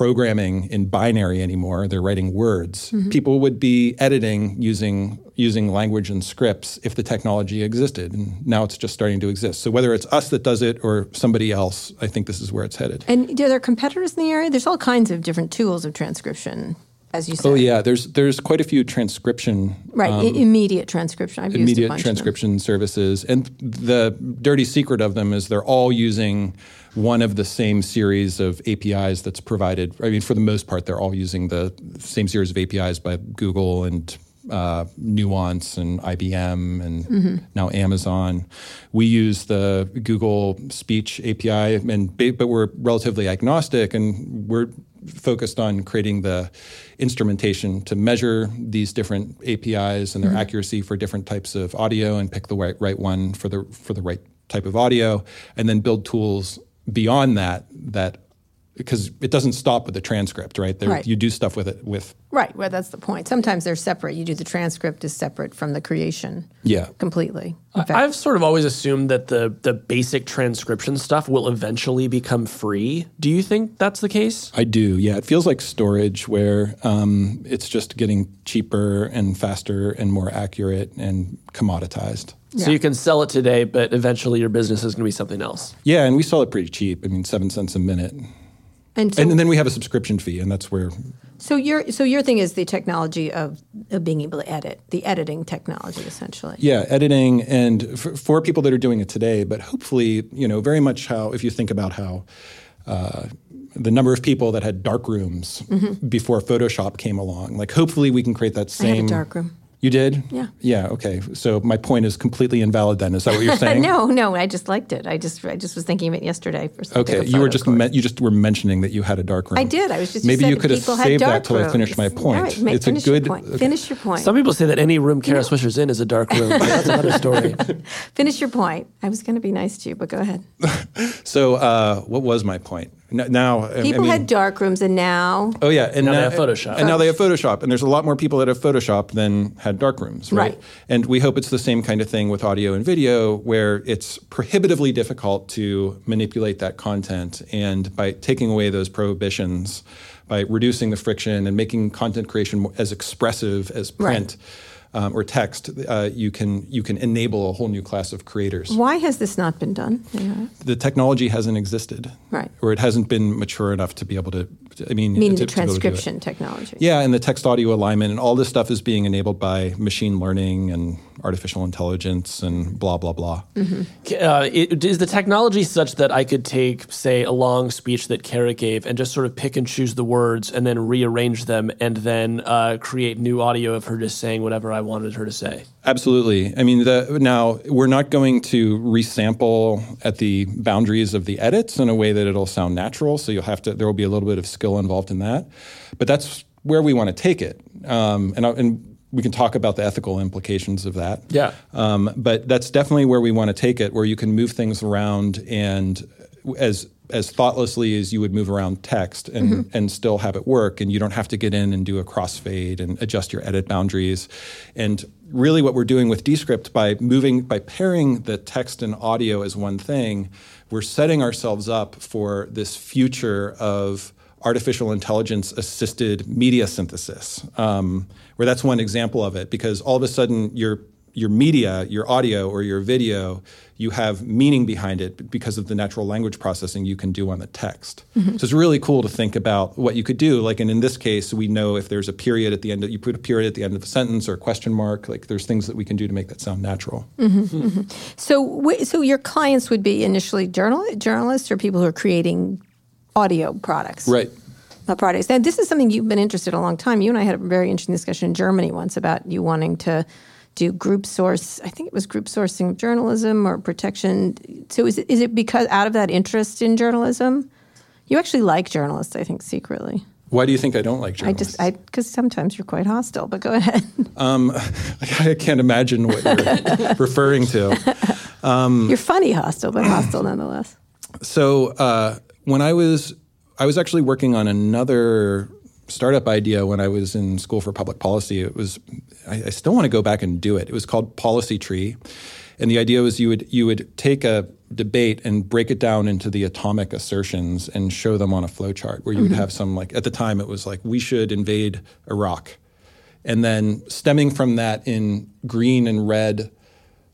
programming in binary anymore, they're writing words. Mm-hmm. People would be editing using using language and scripts if the technology existed. And now it's just starting to exist. So whether it's us that does it or somebody else, I think this is where it's headed. And are there competitors in the area? There's all kinds of different tools of transcription, as you oh, said. Oh yeah, there's there's quite a few transcription Right. Um, I- immediate transcription. I've used a immediate bunch of them. transcription services. And the dirty secret of them is they're all using one of the same series of APIs that's provided. I mean, for the most part, they're all using the same series of APIs by Google and uh, Nuance and IBM and Mm-hmm. now Amazon. We use the Google Speech API, and but we're relatively agnostic, and we're focused on creating the instrumentation to measure these different APIs and their accuracy for different types of audio, and pick the right, right one for the for the right type of audio, and then build tools beyond that that because it doesn't stop with the transcript, right? There, Right. You do stuff with it with Right. Well, that's the point. Sometimes they're separate. You do the transcript is separate from the creation. Yeah. Completely. In fact, I've sort of always assumed that the the basic transcription stuff will eventually become free. Do you think that's the case? I do, yeah. It feels like storage where um, it's just getting cheaper and faster and more accurate and commoditized. Yeah. So you can sell it today, but eventually your business is going to be something else. Yeah, and we sell it pretty cheap. I mean, seven cents a minute. And so, And, then we have a subscription fee, and that's where, so your so your thing is the technology of, of being able to edit, the editing technology, essentially. yeah, editing and for, for people that are doing it today, but hopefully, you know, very much how, if you think about how uh, the number of people that had dark rooms before Photoshop came along, like hopefully we can create that I had a same. darkroom. You did? Yeah. Yeah. Okay. So my point is completely invalid. Then is that what you're saying? no, no, I just liked it. I just I just was thinking of it yesterday for something. Okay, you were just me- you just were mentioning that you had a dark room. I did. I was just maybe said you could have saved that dark till I finished my point. All right, ma- it's a finish good. Your point. okay. Finish your point. Some people say that any room Kara Swisher's in is a dark room. but that's another story. Finish your point. I was going to be nice to you, but go ahead. So, uh, what was my point? N- Now, I- I People mean- had dark rooms, and now Oh yeah, and Now they have Photoshop. and now they have Photoshop, and there's a lot more people that have Photoshop than had darkrooms, right? Right. And we hope it's the same kind of thing with audio and video, where it's prohibitively difficult to manipulate that content, and by taking away those prohibitions, by reducing the friction and making content creation as expressive as Right. Um, or text, uh, you can you can enable a whole new class of creators. why has this not been done? Yeah. The technology hasn't existed, Right. Or it hasn't been mature enough to be able to. I mean, Meaning to- the to to transcription technology. Yeah, and the text audio alignment and all this stuff is being enabled by machine learning and artificial intelligence and blah blah blah. Uh, it, is the technology such that I could take, say, a long speech that Kara gave and just sort of pick and choose the words and then rearrange them and then uh, create new audio of her just saying whatever I I wanted her to say. Absolutely. I mean, the, now we're not going to resample at the boundaries of the edits in a way that it'll sound natural. So you'll have to. There will be a little bit of skill involved in that, but that's where we want to take it. Um, and, and we can talk about the ethical implications of that. Yeah. Um, but that's definitely where we want to take it, where you can move things around and as as thoughtlessly as you would move around text and, mm-hmm. and still have it work and you don't have to get in and do a crossfade and adjust your edit boundaries and really what we're doing with descript by moving by pairing the text and audio as one thing we're setting ourselves up for this future of artificial intelligence assisted media synthesis, um, where that's one example of it, because all of a sudden your your media, your audio or your video, you have meaning behind it because of the natural language processing you can do on the text. Mm-hmm. So it's really cool to think about what you could do. Like, and in this case, we know if there's a period at the end, of, you put a period at the end of a sentence or a question mark. Like, there's things that we can do to make that sound natural. Mm-hmm. Mm-hmm. So, so your clients would be initially journal, journalists or people who are creating audio products. Right. Uh, products. Now, this is something you've been interested in a long time. You and I had a very interesting discussion in Germany once about you wanting to do group source. I think it was group sourcing journalism or protection. So, is it, is it because out of that interest in journalism? You actually like journalists, I think, secretly. Why do you think I don't like journalists? I just, because sometimes you're quite hostile. But go ahead. Um, I can't imagine what you're referring to. Um, you're funny hostile, but hostile nonetheless. So, uh, when I was I was actually working on another startup idea when I was in school for public policy. It was I, I still want to go back and do it. It was called Policy Tree, and the idea was you would you would take a debate and break it down into the atomic assertions and show them on a flowchart where you mm-hmm. would have some like at the time it was like we should invade Iraq, and then stemming from that in green and red.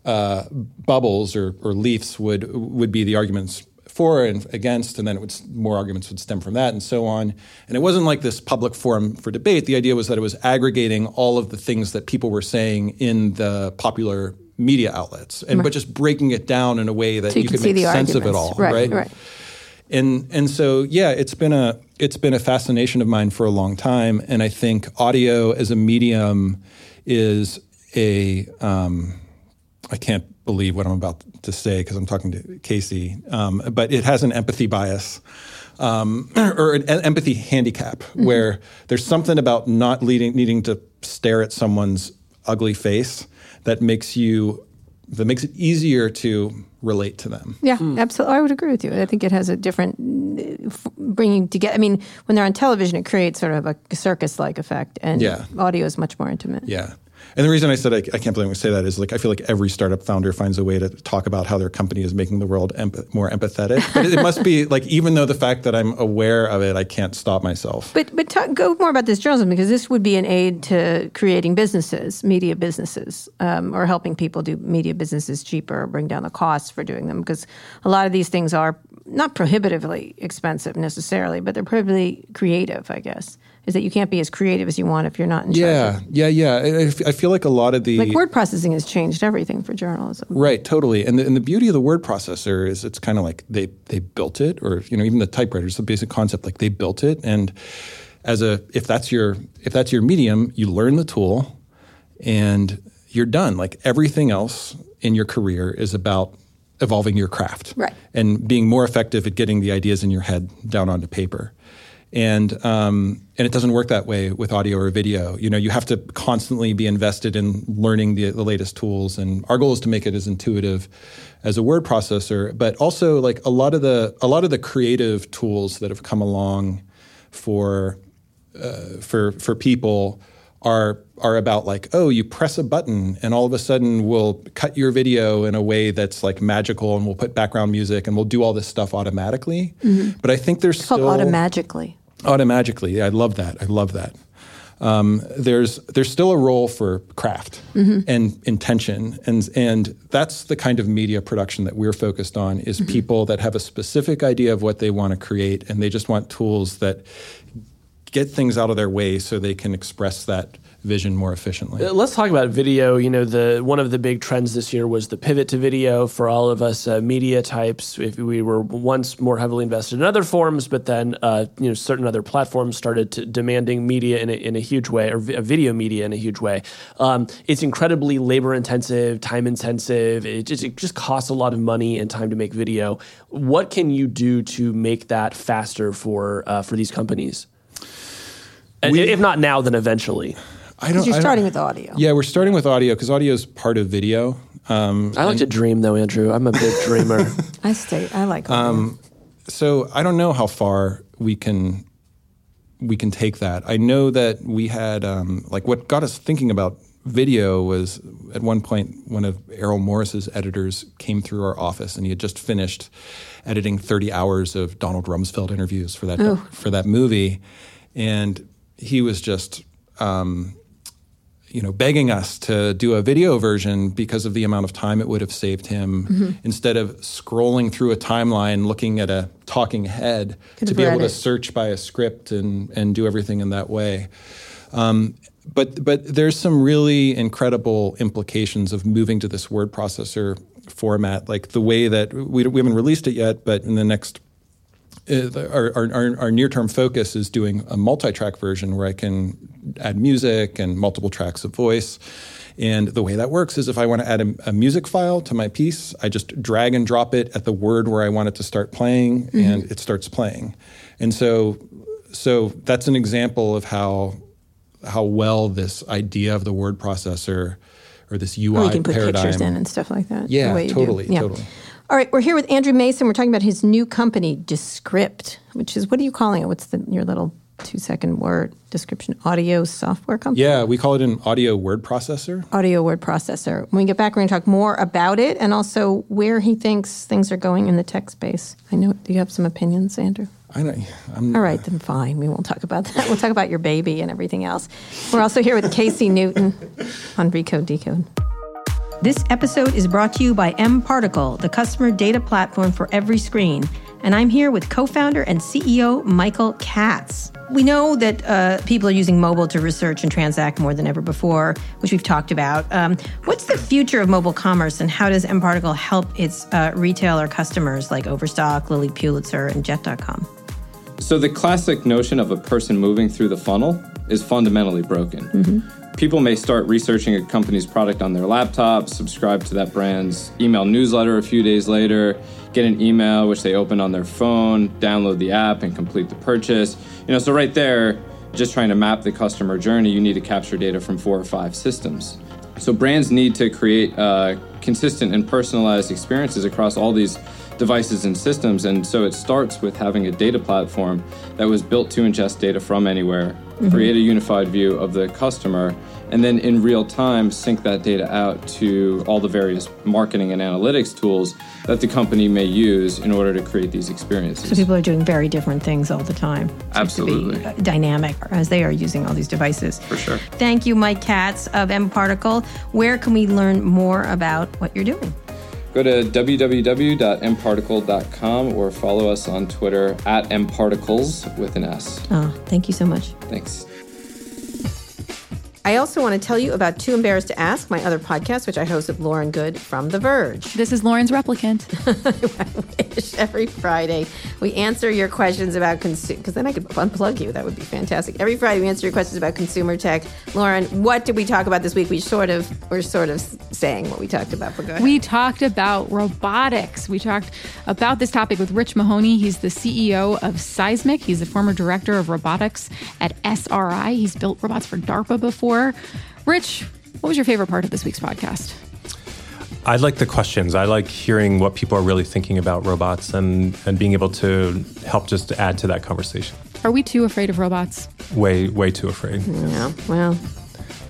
Uh, bubbles or, or leaves would would be the arguments for and against, and then it would, more arguments would stem from that, and so on. And it wasn't like this public forum for debate. The idea was that it was aggregating all of the things that people were saying in the popular media outlets, and right. but just breaking it down in a way that so you, you could make sense arguments. of it all, right? Right. right. And and so yeah, it's been a it's been a fascination of mine for a long time, and I think audio as a medium is a um, I can't believe what I'm about to say because I'm talking to Casey, um, but it has an empathy bias. Um, or an empathy handicap, mm-hmm. where there's something about not leading, needing to stare at someone's ugly face that makes you that makes it easier to relate to them. Yeah, mm. absolutely. I would agree with you. I think it has a different bringing together. I mean, when they're on television, it creates sort of a circus-like effect, and yeah. audio is much more intimate. Yeah, and the reason I said I, I can't believe I say that is like I feel like every startup founder finds a way to talk about how their company is making the world emp- more empathetic. But it, must be like even though the fact that I'm aware of it, I can't stop myself. But but talk, go more about this journalism because this would be an aid to creating businesses, media businesses, um, or helping people do media businesses cheaper, or bring down the costs for doing them. Because a lot of these things are not prohibitively expensive necessarily, but they're prohibitively creative, I guess is that you can't be as creative as you want if you're not in yeah, charge. Yeah, yeah, yeah. I feel like a lot of the like word processing has changed everything for journalism. Right, totally. And the, and the beauty of the word processor is it's kind of like they they built it, or you know even the typewriters, the basic concept like they built it, and as a if that's your if that's your medium, you learn the tool, and you're done. Like everything else in your career is about evolving your craft right. and being more effective at getting the ideas in your head down onto paper and um, and it doesn't work that way with audio or video. You know, you have to constantly be invested in learning the, the latest tools, and our goal is to make it as intuitive as a word processor, but also like a lot of the a lot of the creative tools that have come along for uh, for for people are are about like oh you press a button and all of a sudden we'll cut your video in a way that's like magical and we'll put background music and we'll do all this stuff automatically mm-hmm. but i think there's it's still automatically Automatically, yeah, I love that. I love that. Um, there's there's still a role for craft mm-hmm. and intention, and and that's the kind of media production that we're focused on. Is mm-hmm. people that have a specific idea of what they want to create, and they just want tools that get things out of their way so they can express that vision more efficiently. Uh, Let's talk about video. You know, the one of the big trends this year was the pivot to video for all of us uh, media types. If we were once more heavily invested in other forms, but then uh, you know certain other platforms started to demanding media in a, in a huge way, or vi- video media in a huge way. Um, it's incredibly labor intensive, time intensive. It just, it just costs a lot of money and time to make video. What can you do to make that faster for uh, for these companies? And We- if not now, then eventually. I don't. You're I don't- starting with audio. Yeah, we're starting with audio because audio is part of video. Um, I like to dream, though, Andrew. I'm a big dreamer. I stay. I like audio. so I don't know how far we can we can take that. I know that we had um, like what got us thinking about video was at one point one of Errol Morris's editors came through our office and he had just finished editing 30 hours of Donald Rumsfeld interviews for that for that movie, and he was just. Um, you know, begging us to do a video version because of the amount of time it would have saved him instead of scrolling through a timeline looking at a talking head Could to be able read to search by a script and, and do everything in that way. Um, but but there's some really incredible implications of moving to this word processor format, like the way that we, we haven't released it yet, but in the next Uh, our, our, our, our near-term focus is doing a multi-track version where I can add music and multiple tracks of voice. And the way that works is if I want to add a, a music file to my piece, I just drag and drop it at the word where I want it to start playing, mm-hmm. and it starts playing. And so, so that's an example of how how well this idea of the word processor or this UI Or you can put paradigm. pictures in and stuff like that. the Yeah, way you do. totally, totally. All right, we're here with Andrew Mason. We're talking about his new company, Descript, which is what are you calling it? What's the your little two second word description? Audio software company. Yeah, we call it an audio word processor. Audio word processor. When we get back, we're going to talk more about it and also where he thinks things are going in the tech space. I know. You have some opinions, Andrew? I don't, I'm, All right, then fine. We won't talk about that. We'll talk about your baby and everything else. We're also here with Casey Newton on Recode Decode. This episode is brought to you by mParticle, the customer data platform for every screen. And I'm here with co founder and CEO Michael Katz. We know that uh, people are using mobile to research and transact more than ever before, which we've talked about. Um, what's the future of mobile commerce, and how does mParticle help its uh, retailer customers like Overstock, Lilly Pulitzer, and Jet.com? So the classic notion of a person moving through the funnel is fundamentally broken. People may start researching a company's product on their laptop, subscribe to that brand's email newsletter a few days later, get an email which they open on their phone, download the app and complete the purchase. You know, so right there, just trying to map the customer journey, you need to capture data from four or five systems. So brands need to create uh, consistent and personalized experiences across all these devices and systems. And so it starts with having a data platform that was built to ingest data from anywhere, create a unified view of the customer, and then in real time sync that data out to all the various marketing and analytics tools that the company may use in order to create these experiences. So people are doing very different things all the time. Seems to be, Absolutely. uh, dynamic as they are using all these devices. For sure. Thank you, Mike Katz of mParticle. Where can we learn more about what you're doing? Go to www.mparticle.com or follow us on Twitter at mparticles with an S. Oh, thank you so much. Thanks. I also want to tell you about Too Embarrassed to Ask, my other podcast, which I host with Lauren Goode from The Verge. This is Lauren's replicant. I wish Every Friday, we answer your questions about consumer. Because then I could unplug you. That would be fantastic. Every Friday, we answer your questions about consumer tech. Lauren, what did we talk about this week? We sort of we're sort of saying what we talked about. We talked about robotics. We talked about this topic with Rich Mahoney. He's the CEO of Seismic. He's the former director of robotics at SRI. He's built robots for DARPA before. Rich, what was your favorite part of this week's podcast? I like the questions. I like hearing what people are really thinking about robots and, and being able to help just add to that conversation. Are we too afraid of robots? Way, way too afraid. yeah. Well,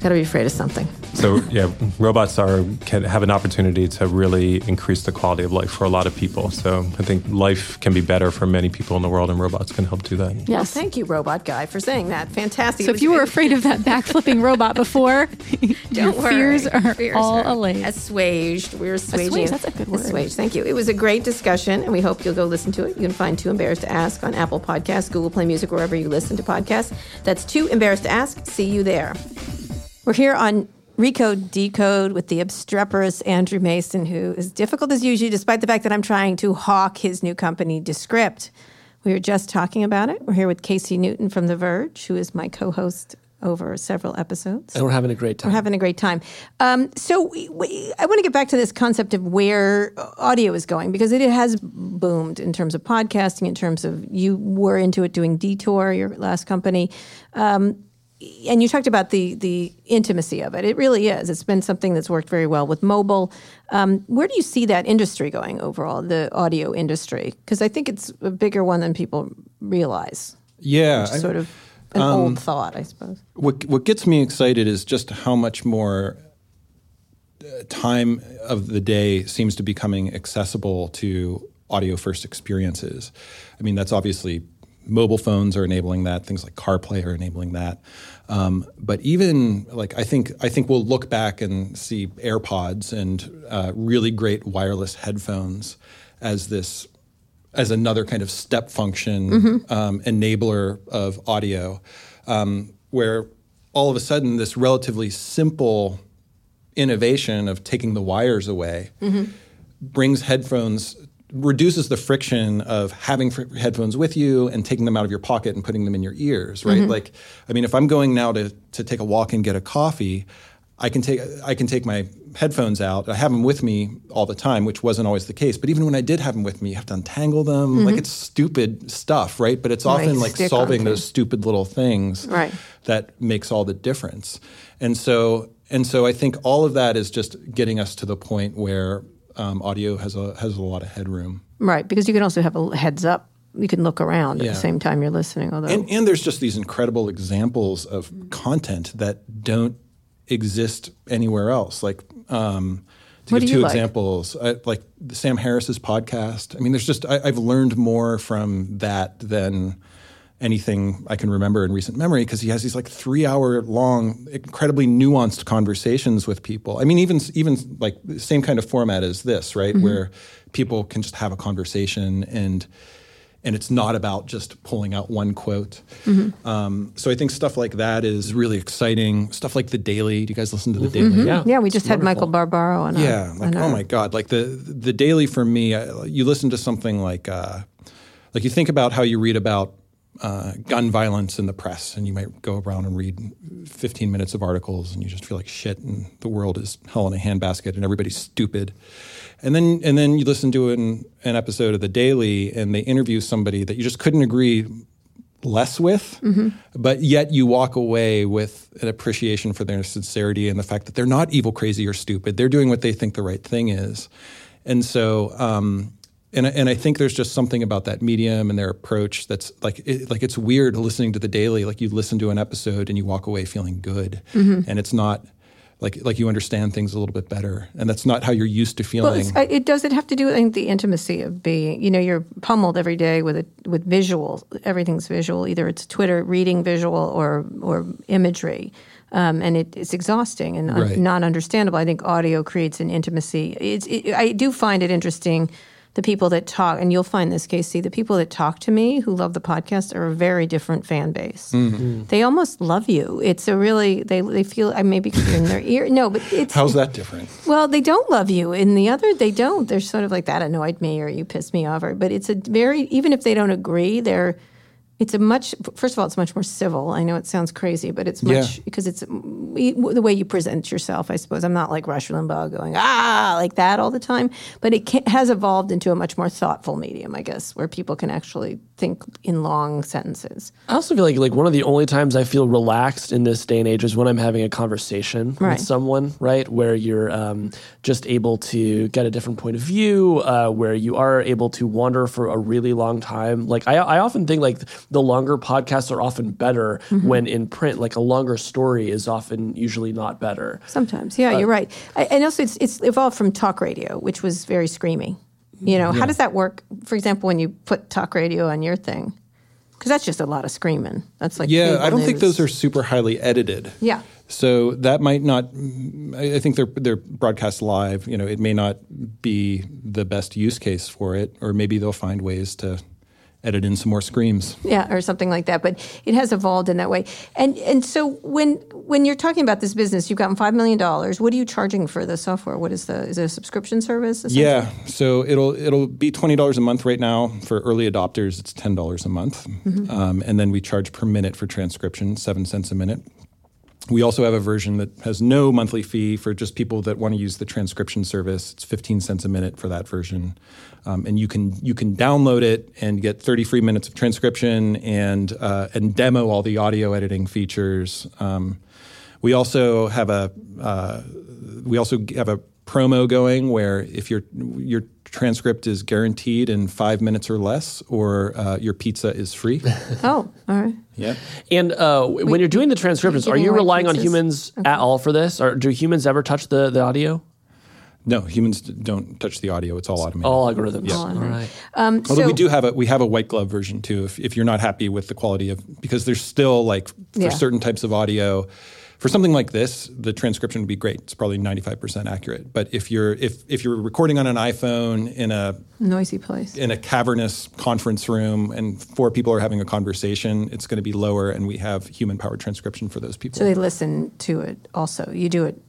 got to be afraid of something. So yeah, robots are can have an opportunity to really increase the quality of life for a lot of people. So I think life can be better for many people in the world, and robots can help do that. Well, thank you, robot guy, for saying that. Fantastic. So if you were afraid of that backflipping robot before, your Don't worry. fears are Fears all are allayed. Assuaged. We're assuaging. Assuaged, that's a good word. Assuaged. Thank you. It was a great discussion, and we hope you'll go listen to it. You can find Too Embarrassed to Ask on Apple Podcasts, Google Play Music, wherever you listen to podcasts. That's Too Embarrassed to Ask. See you there. We're here on Recode Decode with the obstreperous Andrew Mason, who is difficult as usual, despite the fact that I'm trying to hawk his new company, Descript. We were just talking about it. We're here with Casey Newton from The Verge, who is my co host over several episodes. And we're having a great time. We're having a great time. Um, so we, we, I want to get back to this concept of where audio is going because it has boomed in terms of podcasting, in terms of you were into it doing Detour, your last company. Um, and you talked about the the intimacy of it. It really is. It's been something that's worked very well with mobile. Um, where do you see that industry going overall, the audio industry? Because I think it's a bigger one than people realize. Yeah, I- sort of an old thought, I suppose. what what gets me excited is just how much more uh, time of the day seems to be coming accessible to audio first experiences. I mean, that's obviously mobile phones are enabling that. Things like CarPlay are enabling that. Um, but even like I think I think we'll look back and see AirPods and uh, really great wireless headphones as this as another kind of step function um, enabler of audio, um, where all of a sudden this relatively simple innovation of taking the wires away brings headphones reduces the friction of having fr- headphones with you and taking them out of your pocket and putting them in your ears right? Like i mean if i'm going now to, to take a walk and get a coffee i can take i can take my headphones out. I have them with me all the time which wasn't always the case. But even when i did have them with me you have to untangle them. Like it's stupid stuff right? But it's often like solving those stupid little things Right. that makes all the difference. And so and so I think all of that is just getting us to the point where um, audio has a has a lot of headroom. Right, because you can also have a heads up. You can look around at the same time you're listening. Although, And and there's just these incredible examples of content that don't exist anywhere else. Like um, to What give two like? examples, I, like Sam Harris's podcast. I mean, there's just I, I've learned more from that than anything I can remember in recent memory because he has these like three hour long, incredibly nuanced conversations with people. I mean, even even like the same kind of format as this, right, Mm-hmm. where people can just have a conversation and and it's not about just pulling out one quote. Mm-hmm. Um, so I think stuff like that is really exciting. Stuff like the Daily. Do you guys listen to the Daily? Yeah. Mm-hmm. yeah, we just it's had wonderful. Michael Barbaro on. Yeah, our, like on oh our- my god, like the the daily for me, uh, you listen to something like uh, like you think about how you read about uh, gun violence in the press, and you might go around and read 15 minutes of articles, and you just feel like shit, and the world is hell in a handbasket, and everybody's stupid. And then and then you listen to an, an episode of the Daily, and they interview somebody that you just couldn't agree less with, but yet you walk away with an appreciation for their sincerity and the fact that they're not evil, crazy, or stupid. They're doing what they think the right thing is. And so, um, and, I- and I think there's just something about that medium and their approach that's like it, like it's weird listening to the daily. Like you listen to an episode and you walk away feeling good, and it's not like like you understand things a little bit better, and that's not how you're used to feeling. I- it does it have to do with the intimacy of being. You know, you're pummeled every day with a, with visual. Everything's visual. Either it's Twitter reading visual or or imagery. Um, and it, it's exhausting and un- Right. not understandable. I think audio creates an intimacy. It's, it, I do find it interesting. The people that talk, and you'll find this, Casey, the people that talk to me who love the podcast are a very different fan base. Mm-hmm. They almost love you. It's a really they they feel I maybe because you're in their ear. No, but it's How's that different? well, they don't love you. In the other, they don't. They're sort of like that annoyed me or you pissed me off. Or, but it's a very even if they don't agree, they're. It's a much. First of all, it's much more civil. I know it sounds crazy, but it's much Yeah. because it's the way you present yourself. I suppose I'm not like Rush Limbaugh going ah like that all the time, but it can, has evolved into a much more thoughtful medium, I guess, where people can actually think in long sentences. I also feel like like one of the only times I feel relaxed in this day and age is when I'm having a conversation Right. with someone, right? Where you're um, just able to get a different point of view, uh, where you are able to wander for a really long time. Like I, I often think like the longer podcasts are often better Mm-hmm. when in print. Like a longer story is often usually not better. Sometimes, yeah, you're right. I, and also, it's it's evolved from talk radio, which was very screamy. You know, how does that work? For example, when you put talk radio on your thing, because that's just a lot of screaming. That's like Yeah, I don't think those are super highly edited. Yeah. So that might not. I I think they're they're broadcast live. You know, it may not be the best use case for it, or maybe they'll find ways to edit in some more screams. Yeah, or something like that. But it has evolved in that way. And and so when when you're talking about this business, you've gotten five million dollars. What are you charging for the software? What is the is it a subscription service? Yeah, so it'll it'll be twenty dollars a month right now for early adopters. It's ten dollars a month, um, and then we charge per minute for transcription, seven cents a minute. We also have a version that has no monthly fee for just people that want to use the transcription service. It's fifteen cents a minute for that version, um, and you can you can download it and get thirty free minutes of transcription and uh, and demo all the audio editing features. Um, we also have a uh, we also have a promo going where if your your transcript is guaranteed in five minutes or less, or uh, your pizza is free. Oh, all right. yeah. And uh, w- when you're doing the transcriptions, are you away relying on pizzas? humans at all for this, or do humans ever touch the, the audio? No, humans don't touch the audio. It's all automated. All algorithms. All All right. Um, Although so, we do have a we have a white glove version too. If if you're not happy with the quality of because there's still like for Yeah. certain types of audio. For something like this, the transcription would be great. It's probably 95% accurate. But if you're if if you're recording on an iPhone in a noisy place. in a cavernous conference room and four people are having a conversation, it's going to be lower, and we have human powered transcription for those people. So they listen to it also. You do it,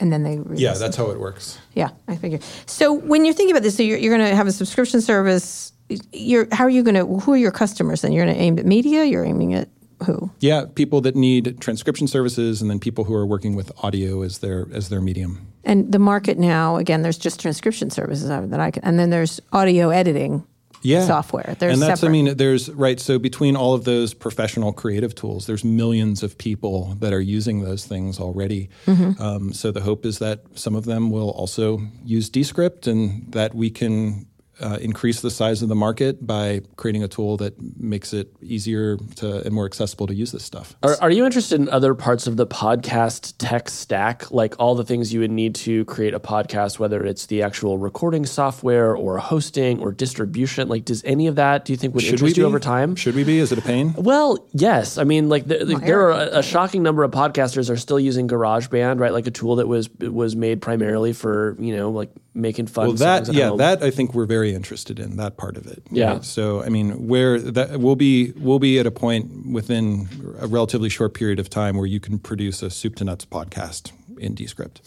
and then they re- yeah, that's how it works. Yeah, I figure. So when you're thinking about this, so you're, you're going to have a subscription service. You're how are you going to? Who are your customers? Then you're going to aim at media. You're aiming at who? Yeah, people that need transcription services, and then people who are working with audio as their as their medium. And the market now, again, there's just transcription services that I can, and then there's audio editing yeah. software. There's and that's separate. I mean there's right so between all of those professional creative tools there's millions of people that are using those things already Mm-hmm. um, so the hope is that some of them will also use Descript and that we can uh, increase the size of the market by creating a tool that makes it easier to and more accessible to use this stuff Are, are you interested in other parts of the podcast tech stack, like all the things you would need to create a podcast, whether it's the actual recording software or hosting or distribution? Like, does any of that do you think would interest you over time? should we be is it a pain Well, yes. I mean, like the, the- there are a, a shocking number of podcasters are still using GarageBand, right? Like a tool that was was made primarily for you know like making fun. Well, that songs at yeah, home. that I think we're very interested in that part of it. Yeah. So I mean, where that we'll be we'll be at a point within a relatively short period of time where you can produce a soup to nuts podcast in Descript.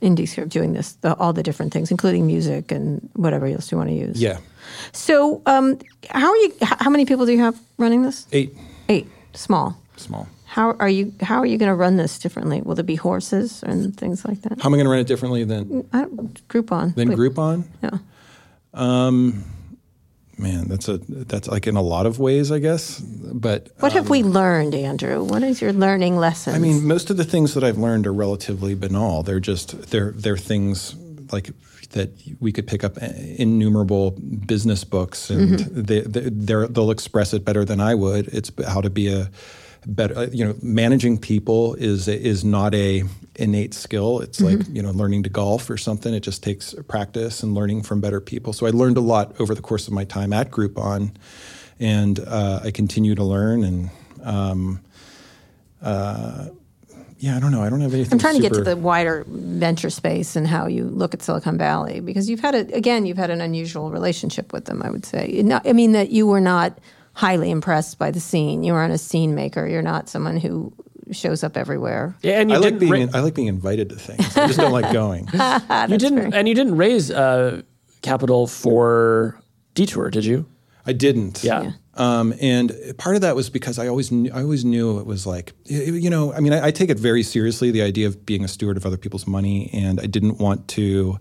in Descript doing this, the, all the different things, including music and whatever else you want to use. Yeah. So, um, how are you? How many people do you have running this? Eight Eight. Small. small. How are you? How are you going to run this differently? Will there be horses and things like that? How am I going to run it differently than I don't, Groupon. than Groupon? Yeah. Um, man, that's a that's like in a lot of ways, I guess. But What have we um, learned, Andrew? What is your learning lesson? I mean, most of the things that I've learned are relatively banal. They're just they're they're things like that we could pick up eh, innumerable business books, and mm-hmm. they, they they're, they'll express it better than I would. It's how to be a better. You know, managing people is is not a innate skill. It's like you know learning to golf or something. It just takes practice and learning from better people. So I learned a lot over the course of my time at Groupon, and uh, I continue to learn and. Um, uh, yeah, I don't know. I don't have anything. I'm trying to get to the wider venture space and how you look at Silicon Valley because you've had a again you've had an unusual relationship with them. I would say. Not, I mean that you were not highly impressed by the scene. You aren't a scene maker. You're not someone who shows up everywhere. Yeah, and you I like didn't being ra- I like being invited to things. I just don't like going. you didn't and you didn't raise uh, capital for Detour, did you? I didn't. Yeah. Yeah. Um, and part of that was because I always knew, I always knew it was like you know I mean I, I take it very seriously the idea of being a steward of other people's money and I didn't want to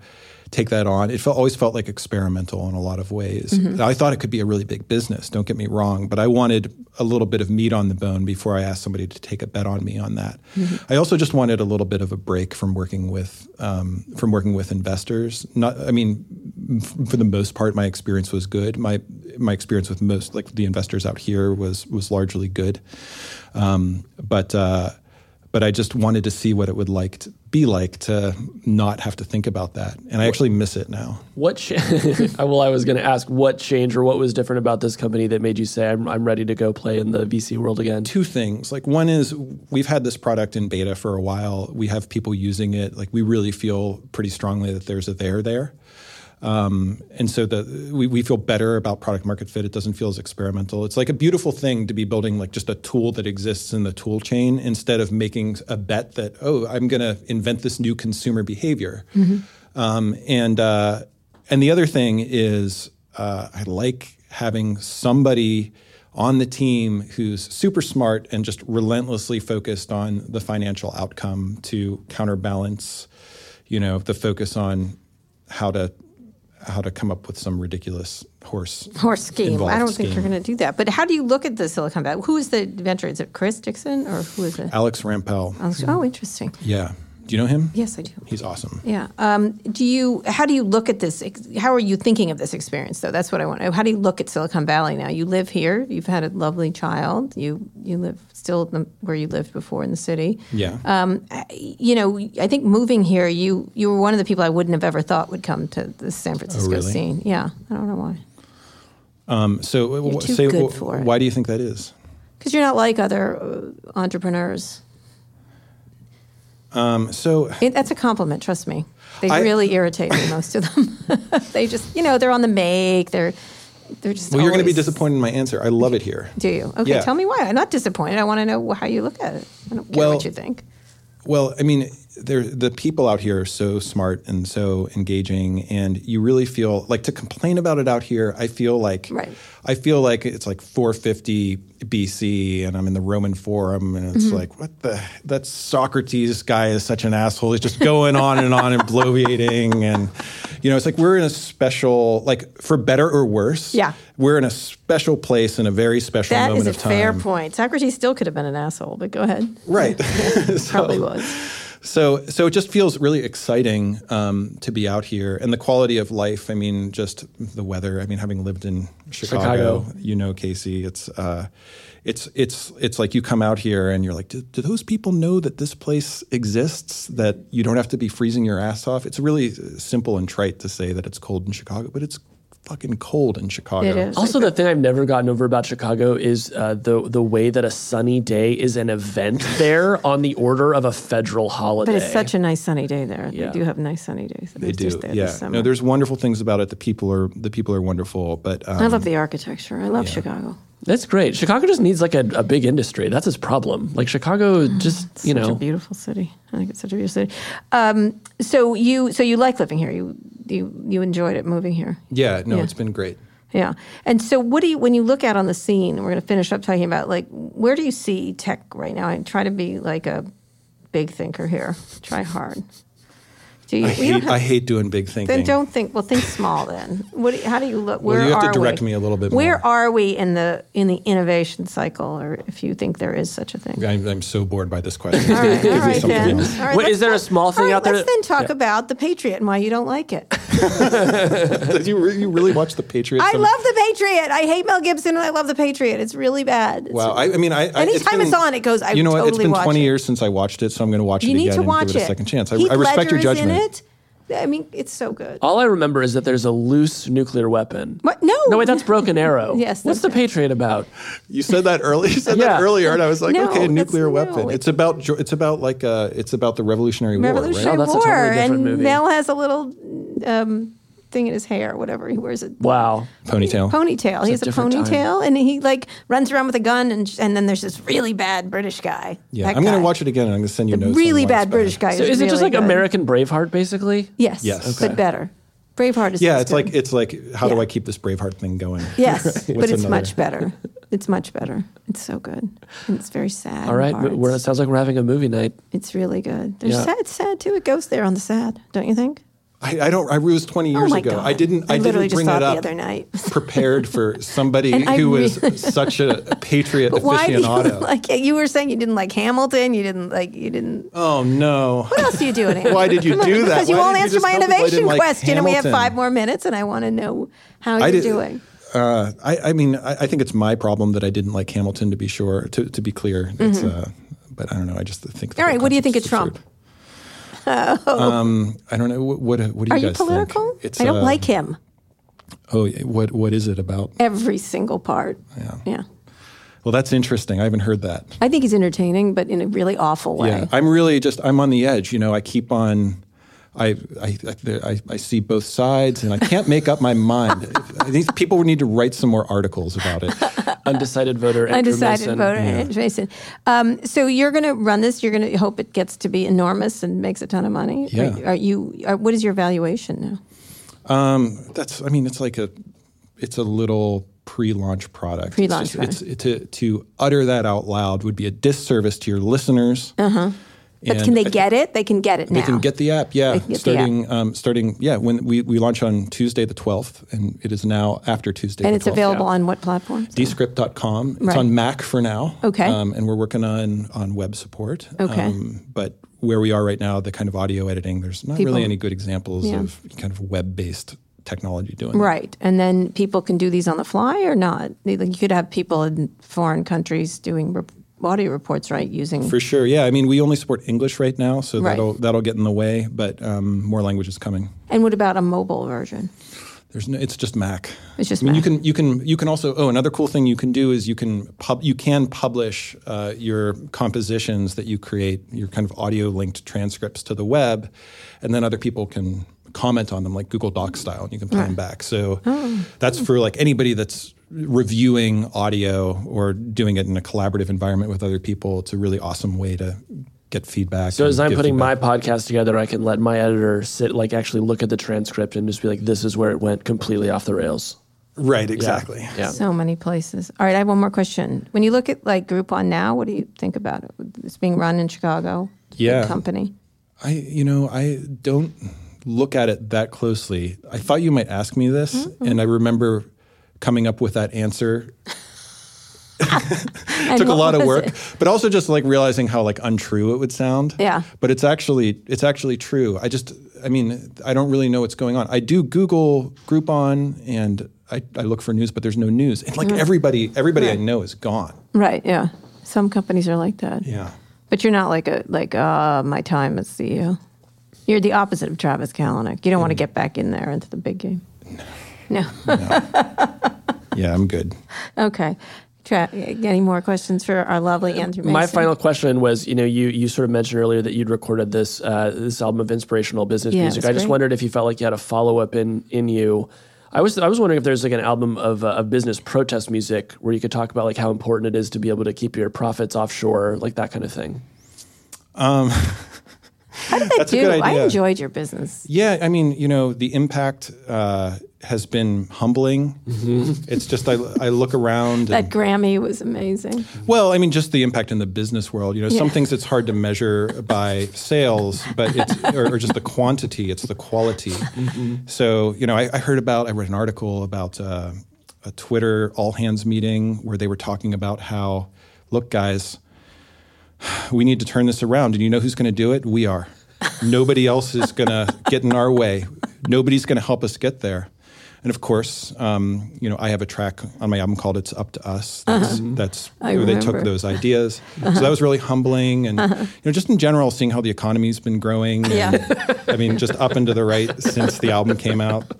take that on. It felt, always felt like experimental in a lot of ways. I thought it could be a really big business. Don't get me wrong, but I wanted a little bit of meat on the bone before I asked somebody to take a bet on me on that. I also just wanted a little bit of a break from working with um, from working with investors. Not, I mean, f- for the most part, my experience was good. My my experience with most like the investors out here was was largely good, um, but. Uh, but I just wanted to see what it would like to be like to not have to think about that, and I actually miss it now. What? Cha- well, I was going to ask what changed or what was different about this company that made you say I'm, I'm ready to go play in the VC world again. Two things. Like one is we've had this product in beta for a while. We have people using it. Like we really feel pretty strongly that there's a there there. Um, and so the we, we feel better about product market fit. It doesn't feel as experimental. It's like a beautiful thing to be building like just a tool that exists in the tool chain instead of making a bet that oh I'm going to invent this new consumer behavior. Um, and uh, and the other thing is uh, I like having somebody on the team who's super smart and just relentlessly focused on the financial outcome to counterbalance, you know, the focus on how to how to come up with some ridiculous horse Horse scheme. I don't think scheme. you're going to do that. But how do you look at the Silicon Valley? Who is the inventor? Is it Chris Dixon or who is it? Alex Rampell. Oh, interesting. Yeah. Do you know him? Yes, I do. He's awesome. Yeah. Um, do you? How do you look at this? How are you thinking of this experience, though? That's what I want. To how do you look at Silicon Valley now? You live here. You've had a lovely child. You you live still the, where you lived before in the city. Yeah. Um, you know, I think moving here, you you were one of the people I wouldn't have ever thought would come to the San Francisco Oh, really? scene. Yeah. I don't know why. Um, so w- too say good wh- for it. why do you think that is? Because you're not like other uh, entrepreneurs. Um, so It, that's a compliment. Trust me. They I- really irritate me. Most of them. they just, you know, they're on the make. They're they're just. well, you're going to be disappointed in my answer. I love it here. Do you? Okay, Yeah. tell me why. I'm not disappointed. I want to know how you look at it. I don't care Well- what you think. Well, I mean, they're, the people out here are so smart and so engaging, and you really feel like to complain about it out here. I feel like Right. I feel like it's like 450 BC, and I'm in the Roman Forum, and Mm-hmm. it's like, what the? That Socrates guy is such an asshole. He's just going on and on and bloviating, and you know, it's like we're in a special, like for better or worse. Yeah. we're in a special place in a very special That moment is a of time. fair point. Socrates still could have been an asshole, but go ahead. Right. So- Probably was. So, so it just feels really exciting um, to be out here, and the quality of life. I mean, just the weather. I mean, having lived in Chicago, Chicago. you know, Casey, it's uh, it's it's it's like you come out here and you're like, do, do those people know that this place exists? That you don't have to be freezing your ass off. It's really simple and trite to say that it's cold in Chicago, but it's fucking cold in Chicago. It is. Also, the thing I've never gotten over about Chicago is uh, the the way that a sunny day is an event there on the order of a federal holiday. But it's such a nice sunny day there. Yeah. They do have nice sunny days. I They do, just there yeah. This. No, there's wonderful things about it. The people are the people are wonderful, but um, I love the architecture. I love Chicago. That's great. Chicago just needs like a, a big industry. That's its problem. Like Chicago, just you such know, a beautiful city. I think it's such a beautiful city. Um, so you so you like living here. You you you enjoyed it moving here. yeah, no, Yeah. it's been great. Yeah. And so what do you when you look out on the scene, we're going to finish up talking about like where do you see tech right now? I try to be like a big thinker here. Try hard. Do you, I hate, have- I hate doing big thinking. then don't think. Well, think small. Then, what? do you- How do you look? Where you have to are direct we? me a little bit more. Where more. are we in the in the innovation cycle, or if you think there is such a thing? I'm, I'm so bored by this question. All right, all right then. All right, Wait, is there a small thing all right, out there Let's that- then talk Yeah. about the Patriot and why you don't like it. Did you, re- you really watch the Patriot? I love the Patriot. I hate Mel Gibson, and I love the Patriot. It's really bad. It's Wow. I, I mean, I, I Anytime been- it's on, it goes, I you know what? totally It's been 20 it. years since I watched it, so I'm going to watch You it need again to and watch give it it. a second chance. I, respect your judgment. It. I mean, it's so good. all I remember is that there's a loose nuclear weapon. What? No. No, wait, that's Broken Arrow. Yes, What's the right. Patriot about? You said that earlier. You said Yeah. that earlier, and I was like, No, okay, that's- nuclear weapon. it- It's about jo- it's about like uh, it's about the Revolutionary War, Revolutionary right? Oh, that's a War, totally different and movie. Mel has a little um, thing in his hair, whatever he wears it. Wow. Ponytail. Ponytail. He has a a different time. ponytail, and he like runs around with a gun, and and then there's this really bad British guy. Yeah, That I'm gonna watch it again, and I'm going to send you The notes. really bad British guy. So is it just like good. American Braveheart, basically? Yes, Yes. Okay. but better. Braveheart is Yeah, it's good. like it's like how do I keep this Braveheart thing going? yes, but it's another- much better. It's much better. It's so good, and it's very sad. All right. We're, it sounds like we're having a movie night. It's really good. There's Yeah. sad, it's sad too. It goes there on the sad, don't you think? I, I don't. I was 20 years oh ago. god! I didn't. I, literally didn't bring it up the other night. prepared for somebody I who was such a patriot But why do you like? You were saying you didn't like Hamilton. You didn't like. You didn't. oh no! What else do you do in Hamilton? Why did you do that? Because you Why won't did you answer my I innovation like question, and we have five more minutes, and I want to know how you're I did- doing. Uh, I, I mean, I, I think it's my problem that I didn't like Hamilton. To be sure, to, to be clear, it's, uh, but I don't know. I just think. Mm-hmm. All right, what do you think of Trump? absurd. Um, I don't know. What what, what do Are you you guys political? think? It's, I don't uh, like him. Oh, what what is it about? Every single part. Yeah. Yeah. Well, that's interesting. I haven't heard that. I think he's entertaining, but in a really awful way. Yeah, I'm really just I'm on the edge. You know, I keep on I, I, I, I see both sides and I can't make up my mind. These people would need to write some more articles about it. Undecided voter. Andrew Undecided Mason. voter, Andrew Mason. Um, so you're going to run this. You're going to hope it gets to be enormous and makes a ton of money. Yeah. Are, are you? Are, what is your valuation now? That's I mean it's like a it's a little pre-launch product. Pre-launch It's, just, it's to to utter that out loud would be a disservice to your listeners. Uh-huh. But can they get it? They can get it now. They can get the app, yeah. Starting, Um, starting, yeah. When we, we launch on Tuesday the twelfth, and it is now after Tuesday. and it's 12th. available on what platform? Descript.com. It's Right. on Mac for now. Okay. Um, and we're working on on web support. Okay. Um, but where we are right now, the kind of audio editing, there's not People- really any good examples Yeah. of kind of web based technology doing. that. Right, and then people can do these on the fly or not. Like, You could have people in foreign countries doing audio reports, right? Using For sure, yeah. I mean, we only support English right now, so Right. that'll that'll get in the way. But um, more languages coming. and what about a mobile version? There's no. It's just Mac. It's just I mean, Mac. you can you can you can also. Oh, another cool thing you can do is you can pub you can publish uh, your compositions that you create, your kind of audio linked transcripts to the web, and then other people can comment on them like Google Docs style, and you can play them back. So Oh. that's for like anybody that's reviewing audio or doing it in a collaborative environment with other people. It's a really awesome way to get feedback. So as I'm putting feedback. my podcast together, I can let my editor sit, like actually look at the transcript and just be like, "This is where it went completely off the rails." right exactly. Yeah. So many places. All right, I have one more question. When you look at like Groupon now, what do you think about it? It's being run in Chicago. big Yeah. company. I, you know, I don't look at it that closely. I thought you might ask me this, Mm-hmm. and I remember coming up with that answer. Took a lot of work, it? but also just like realizing how like untrue it would sound. Yeah. But it's actually it's actually true. I just I mean I don't really know what's going on. I do Google Groupon and I, I look for news, but there's no news. And like Mm-hmm. everybody everybody I know is gone. Right. Yeah. Some companies are like that. Yeah. But you're not like a like uh, my time as CEO. You're the opposite of Travis Kalanick. You don't want to get back in there into the big game. No. Yeah, I'm good. okay. Tra- any more questions for our lovely Andrew Mason? My final question was, you know, you you sort of mentioned earlier that you'd recorded this uh, this album of inspirational business Yeah, music. I just great. wondered if you felt like you had a follow up in in you. I was I was wondering if there's like an album of uh, of business protest music where you could talk about like how important it is to be able to keep your profits offshore, like that kind of thing. How did that That's a do? good I enjoyed your business. Yeah, I mean, you know, the impact uh, has been humbling. It's just I, I look around. That And, Grammy was amazing. well, I mean, just the impact in the business world. You know, some things it's hard to measure by sales, but it's or, or just the quantity. It's the quality. So, you know, I, I heard about. I read an article about uh, a Twitter all hands meeting where they were talking about how, look, guys, we need to turn this around. And you know who's going to do it? We are. Nobody else is going to get in our way. Nobody's going to help us get there. And of course, um, you know, I have a track on my album called "It's Up to Us." That's, that's I where they took those ideas. So that was really humbling, and you know, just in general, seeing how the economy's been growing. and, Yeah. I mean, just up and to the right since the album came out.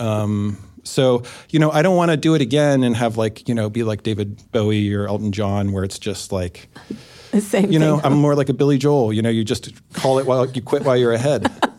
Um, so you know, I don't want to do it again and have like you know be like David Bowie or Elton John, where it's just like same you know, thing. I'm more like a Billy Joel. You know, you just call it while you quit while you're ahead.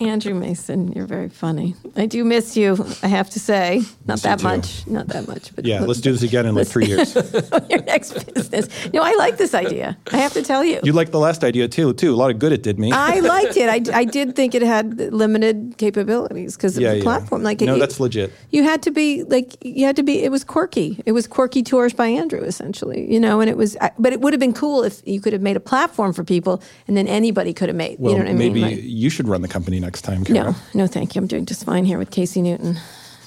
Andrew Mason, you're very funny. I do miss you, I have to say. Not that much. Not that much. But Yeah, let's do this again in like three years. your next business. No, I like this idea. I have to tell you. You liked the last idea too, too. A lot of good it did me. I liked it. I, I did think it had limited capabilities because of yeah, the yeah. platform. Like no, it, that's legit. you had to be like you had to be. It was quirky. It was quirky tours by Andrew, essentially. You know, and it was. But it would have been cool if you could have made a platform for people, and then anybody could have made. Well, you know what I mean? maybe Like- you should run the company next time, Kara. no, no, thank you. I'm doing just fine here with Casey Newton.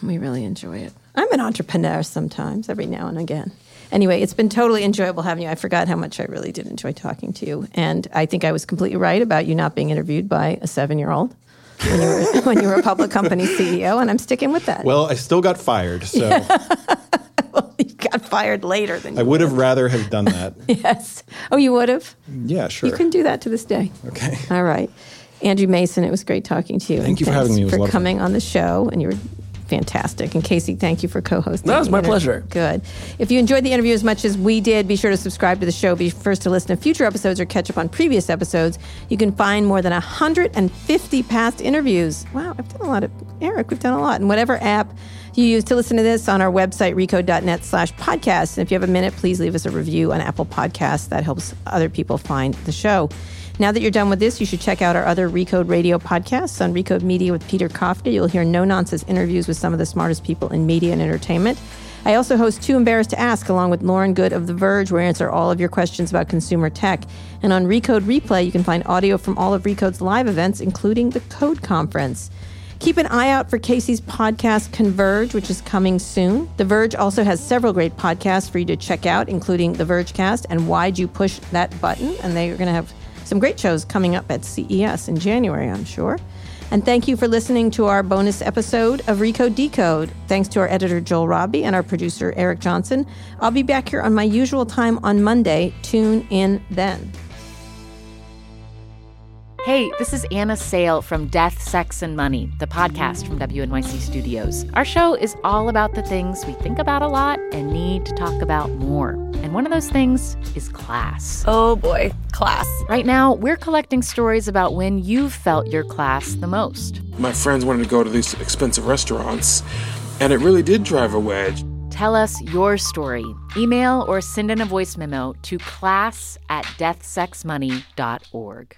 We really enjoy it. I'm an entrepreneur sometimes, every now and again. Anyway, it's been totally enjoyable having you. I forgot how much I really did enjoy talking to you, and I think I was completely right about you not being interviewed by a seven-year-old when you were when you were a public company CEO, and I'm sticking with that. Well, I still got fired, so you got fired later than I would have rather have done that. Yes. Oh, you would have. Yeah, sure. You can do that to this day. Okay. All right. Andrew Mason, it was great talking to you. Thank and you for thanks having me. It was for of coming on the show, and you were fantastic. And Casey, thank you for co-hosting. No, it was my pleasure. Good. If you enjoyed the interview as much as we did, be sure to subscribe to the show. Be first to listen to future episodes or catch up on previous episodes. You can find more than 150 past interviews. Wow, I've done a lot of Eric. We've done a lot. And whatever app you use to listen to this on our website, recode.net slash podcast. And if you have a minute, please leave us a review on Apple Podcasts. That helps other people find the show. Now that you're done with this, you should check out our other Recode Radio podcasts on Recode Media with Peter Kafka. You'll hear no nonsense interviews with some of the smartest people in media and entertainment. I also host Too Embarrassed to Ask along with Lauren Goode of The Verge, where I answer all of your questions about consumer tech. And on Recode Replay, you can find audio from all of Recode's live events, including the Code Conference. Keep an eye out for Casey's podcast Converge, which is coming soon. The Verge also has several great podcasts for you to check out, including The Vergecast and Why'd You Push That Button? And they're going to have some great shows coming up at CES in January, I'm sure. And thank you for listening to our bonus episode of Recode Decode. Thanks to our editor, Joel Robbie, and our producer, Eric Johnson. I'll be back here on my usual time on Monday. Tune in then. Hey, this is Anna Sale from Death, Sex, and Money, the podcast from WNYC Studios. Our show is all about the things we think about a lot and need to talk about more. And one of those things is class. Oh boy, class. Right now, we're collecting stories about when you've felt your class the most. My friends wanted to go to these expensive restaurants, and it really did drive a wedge. Tell us your story. Email or send in a voice memo to class at deathsexmoney.org.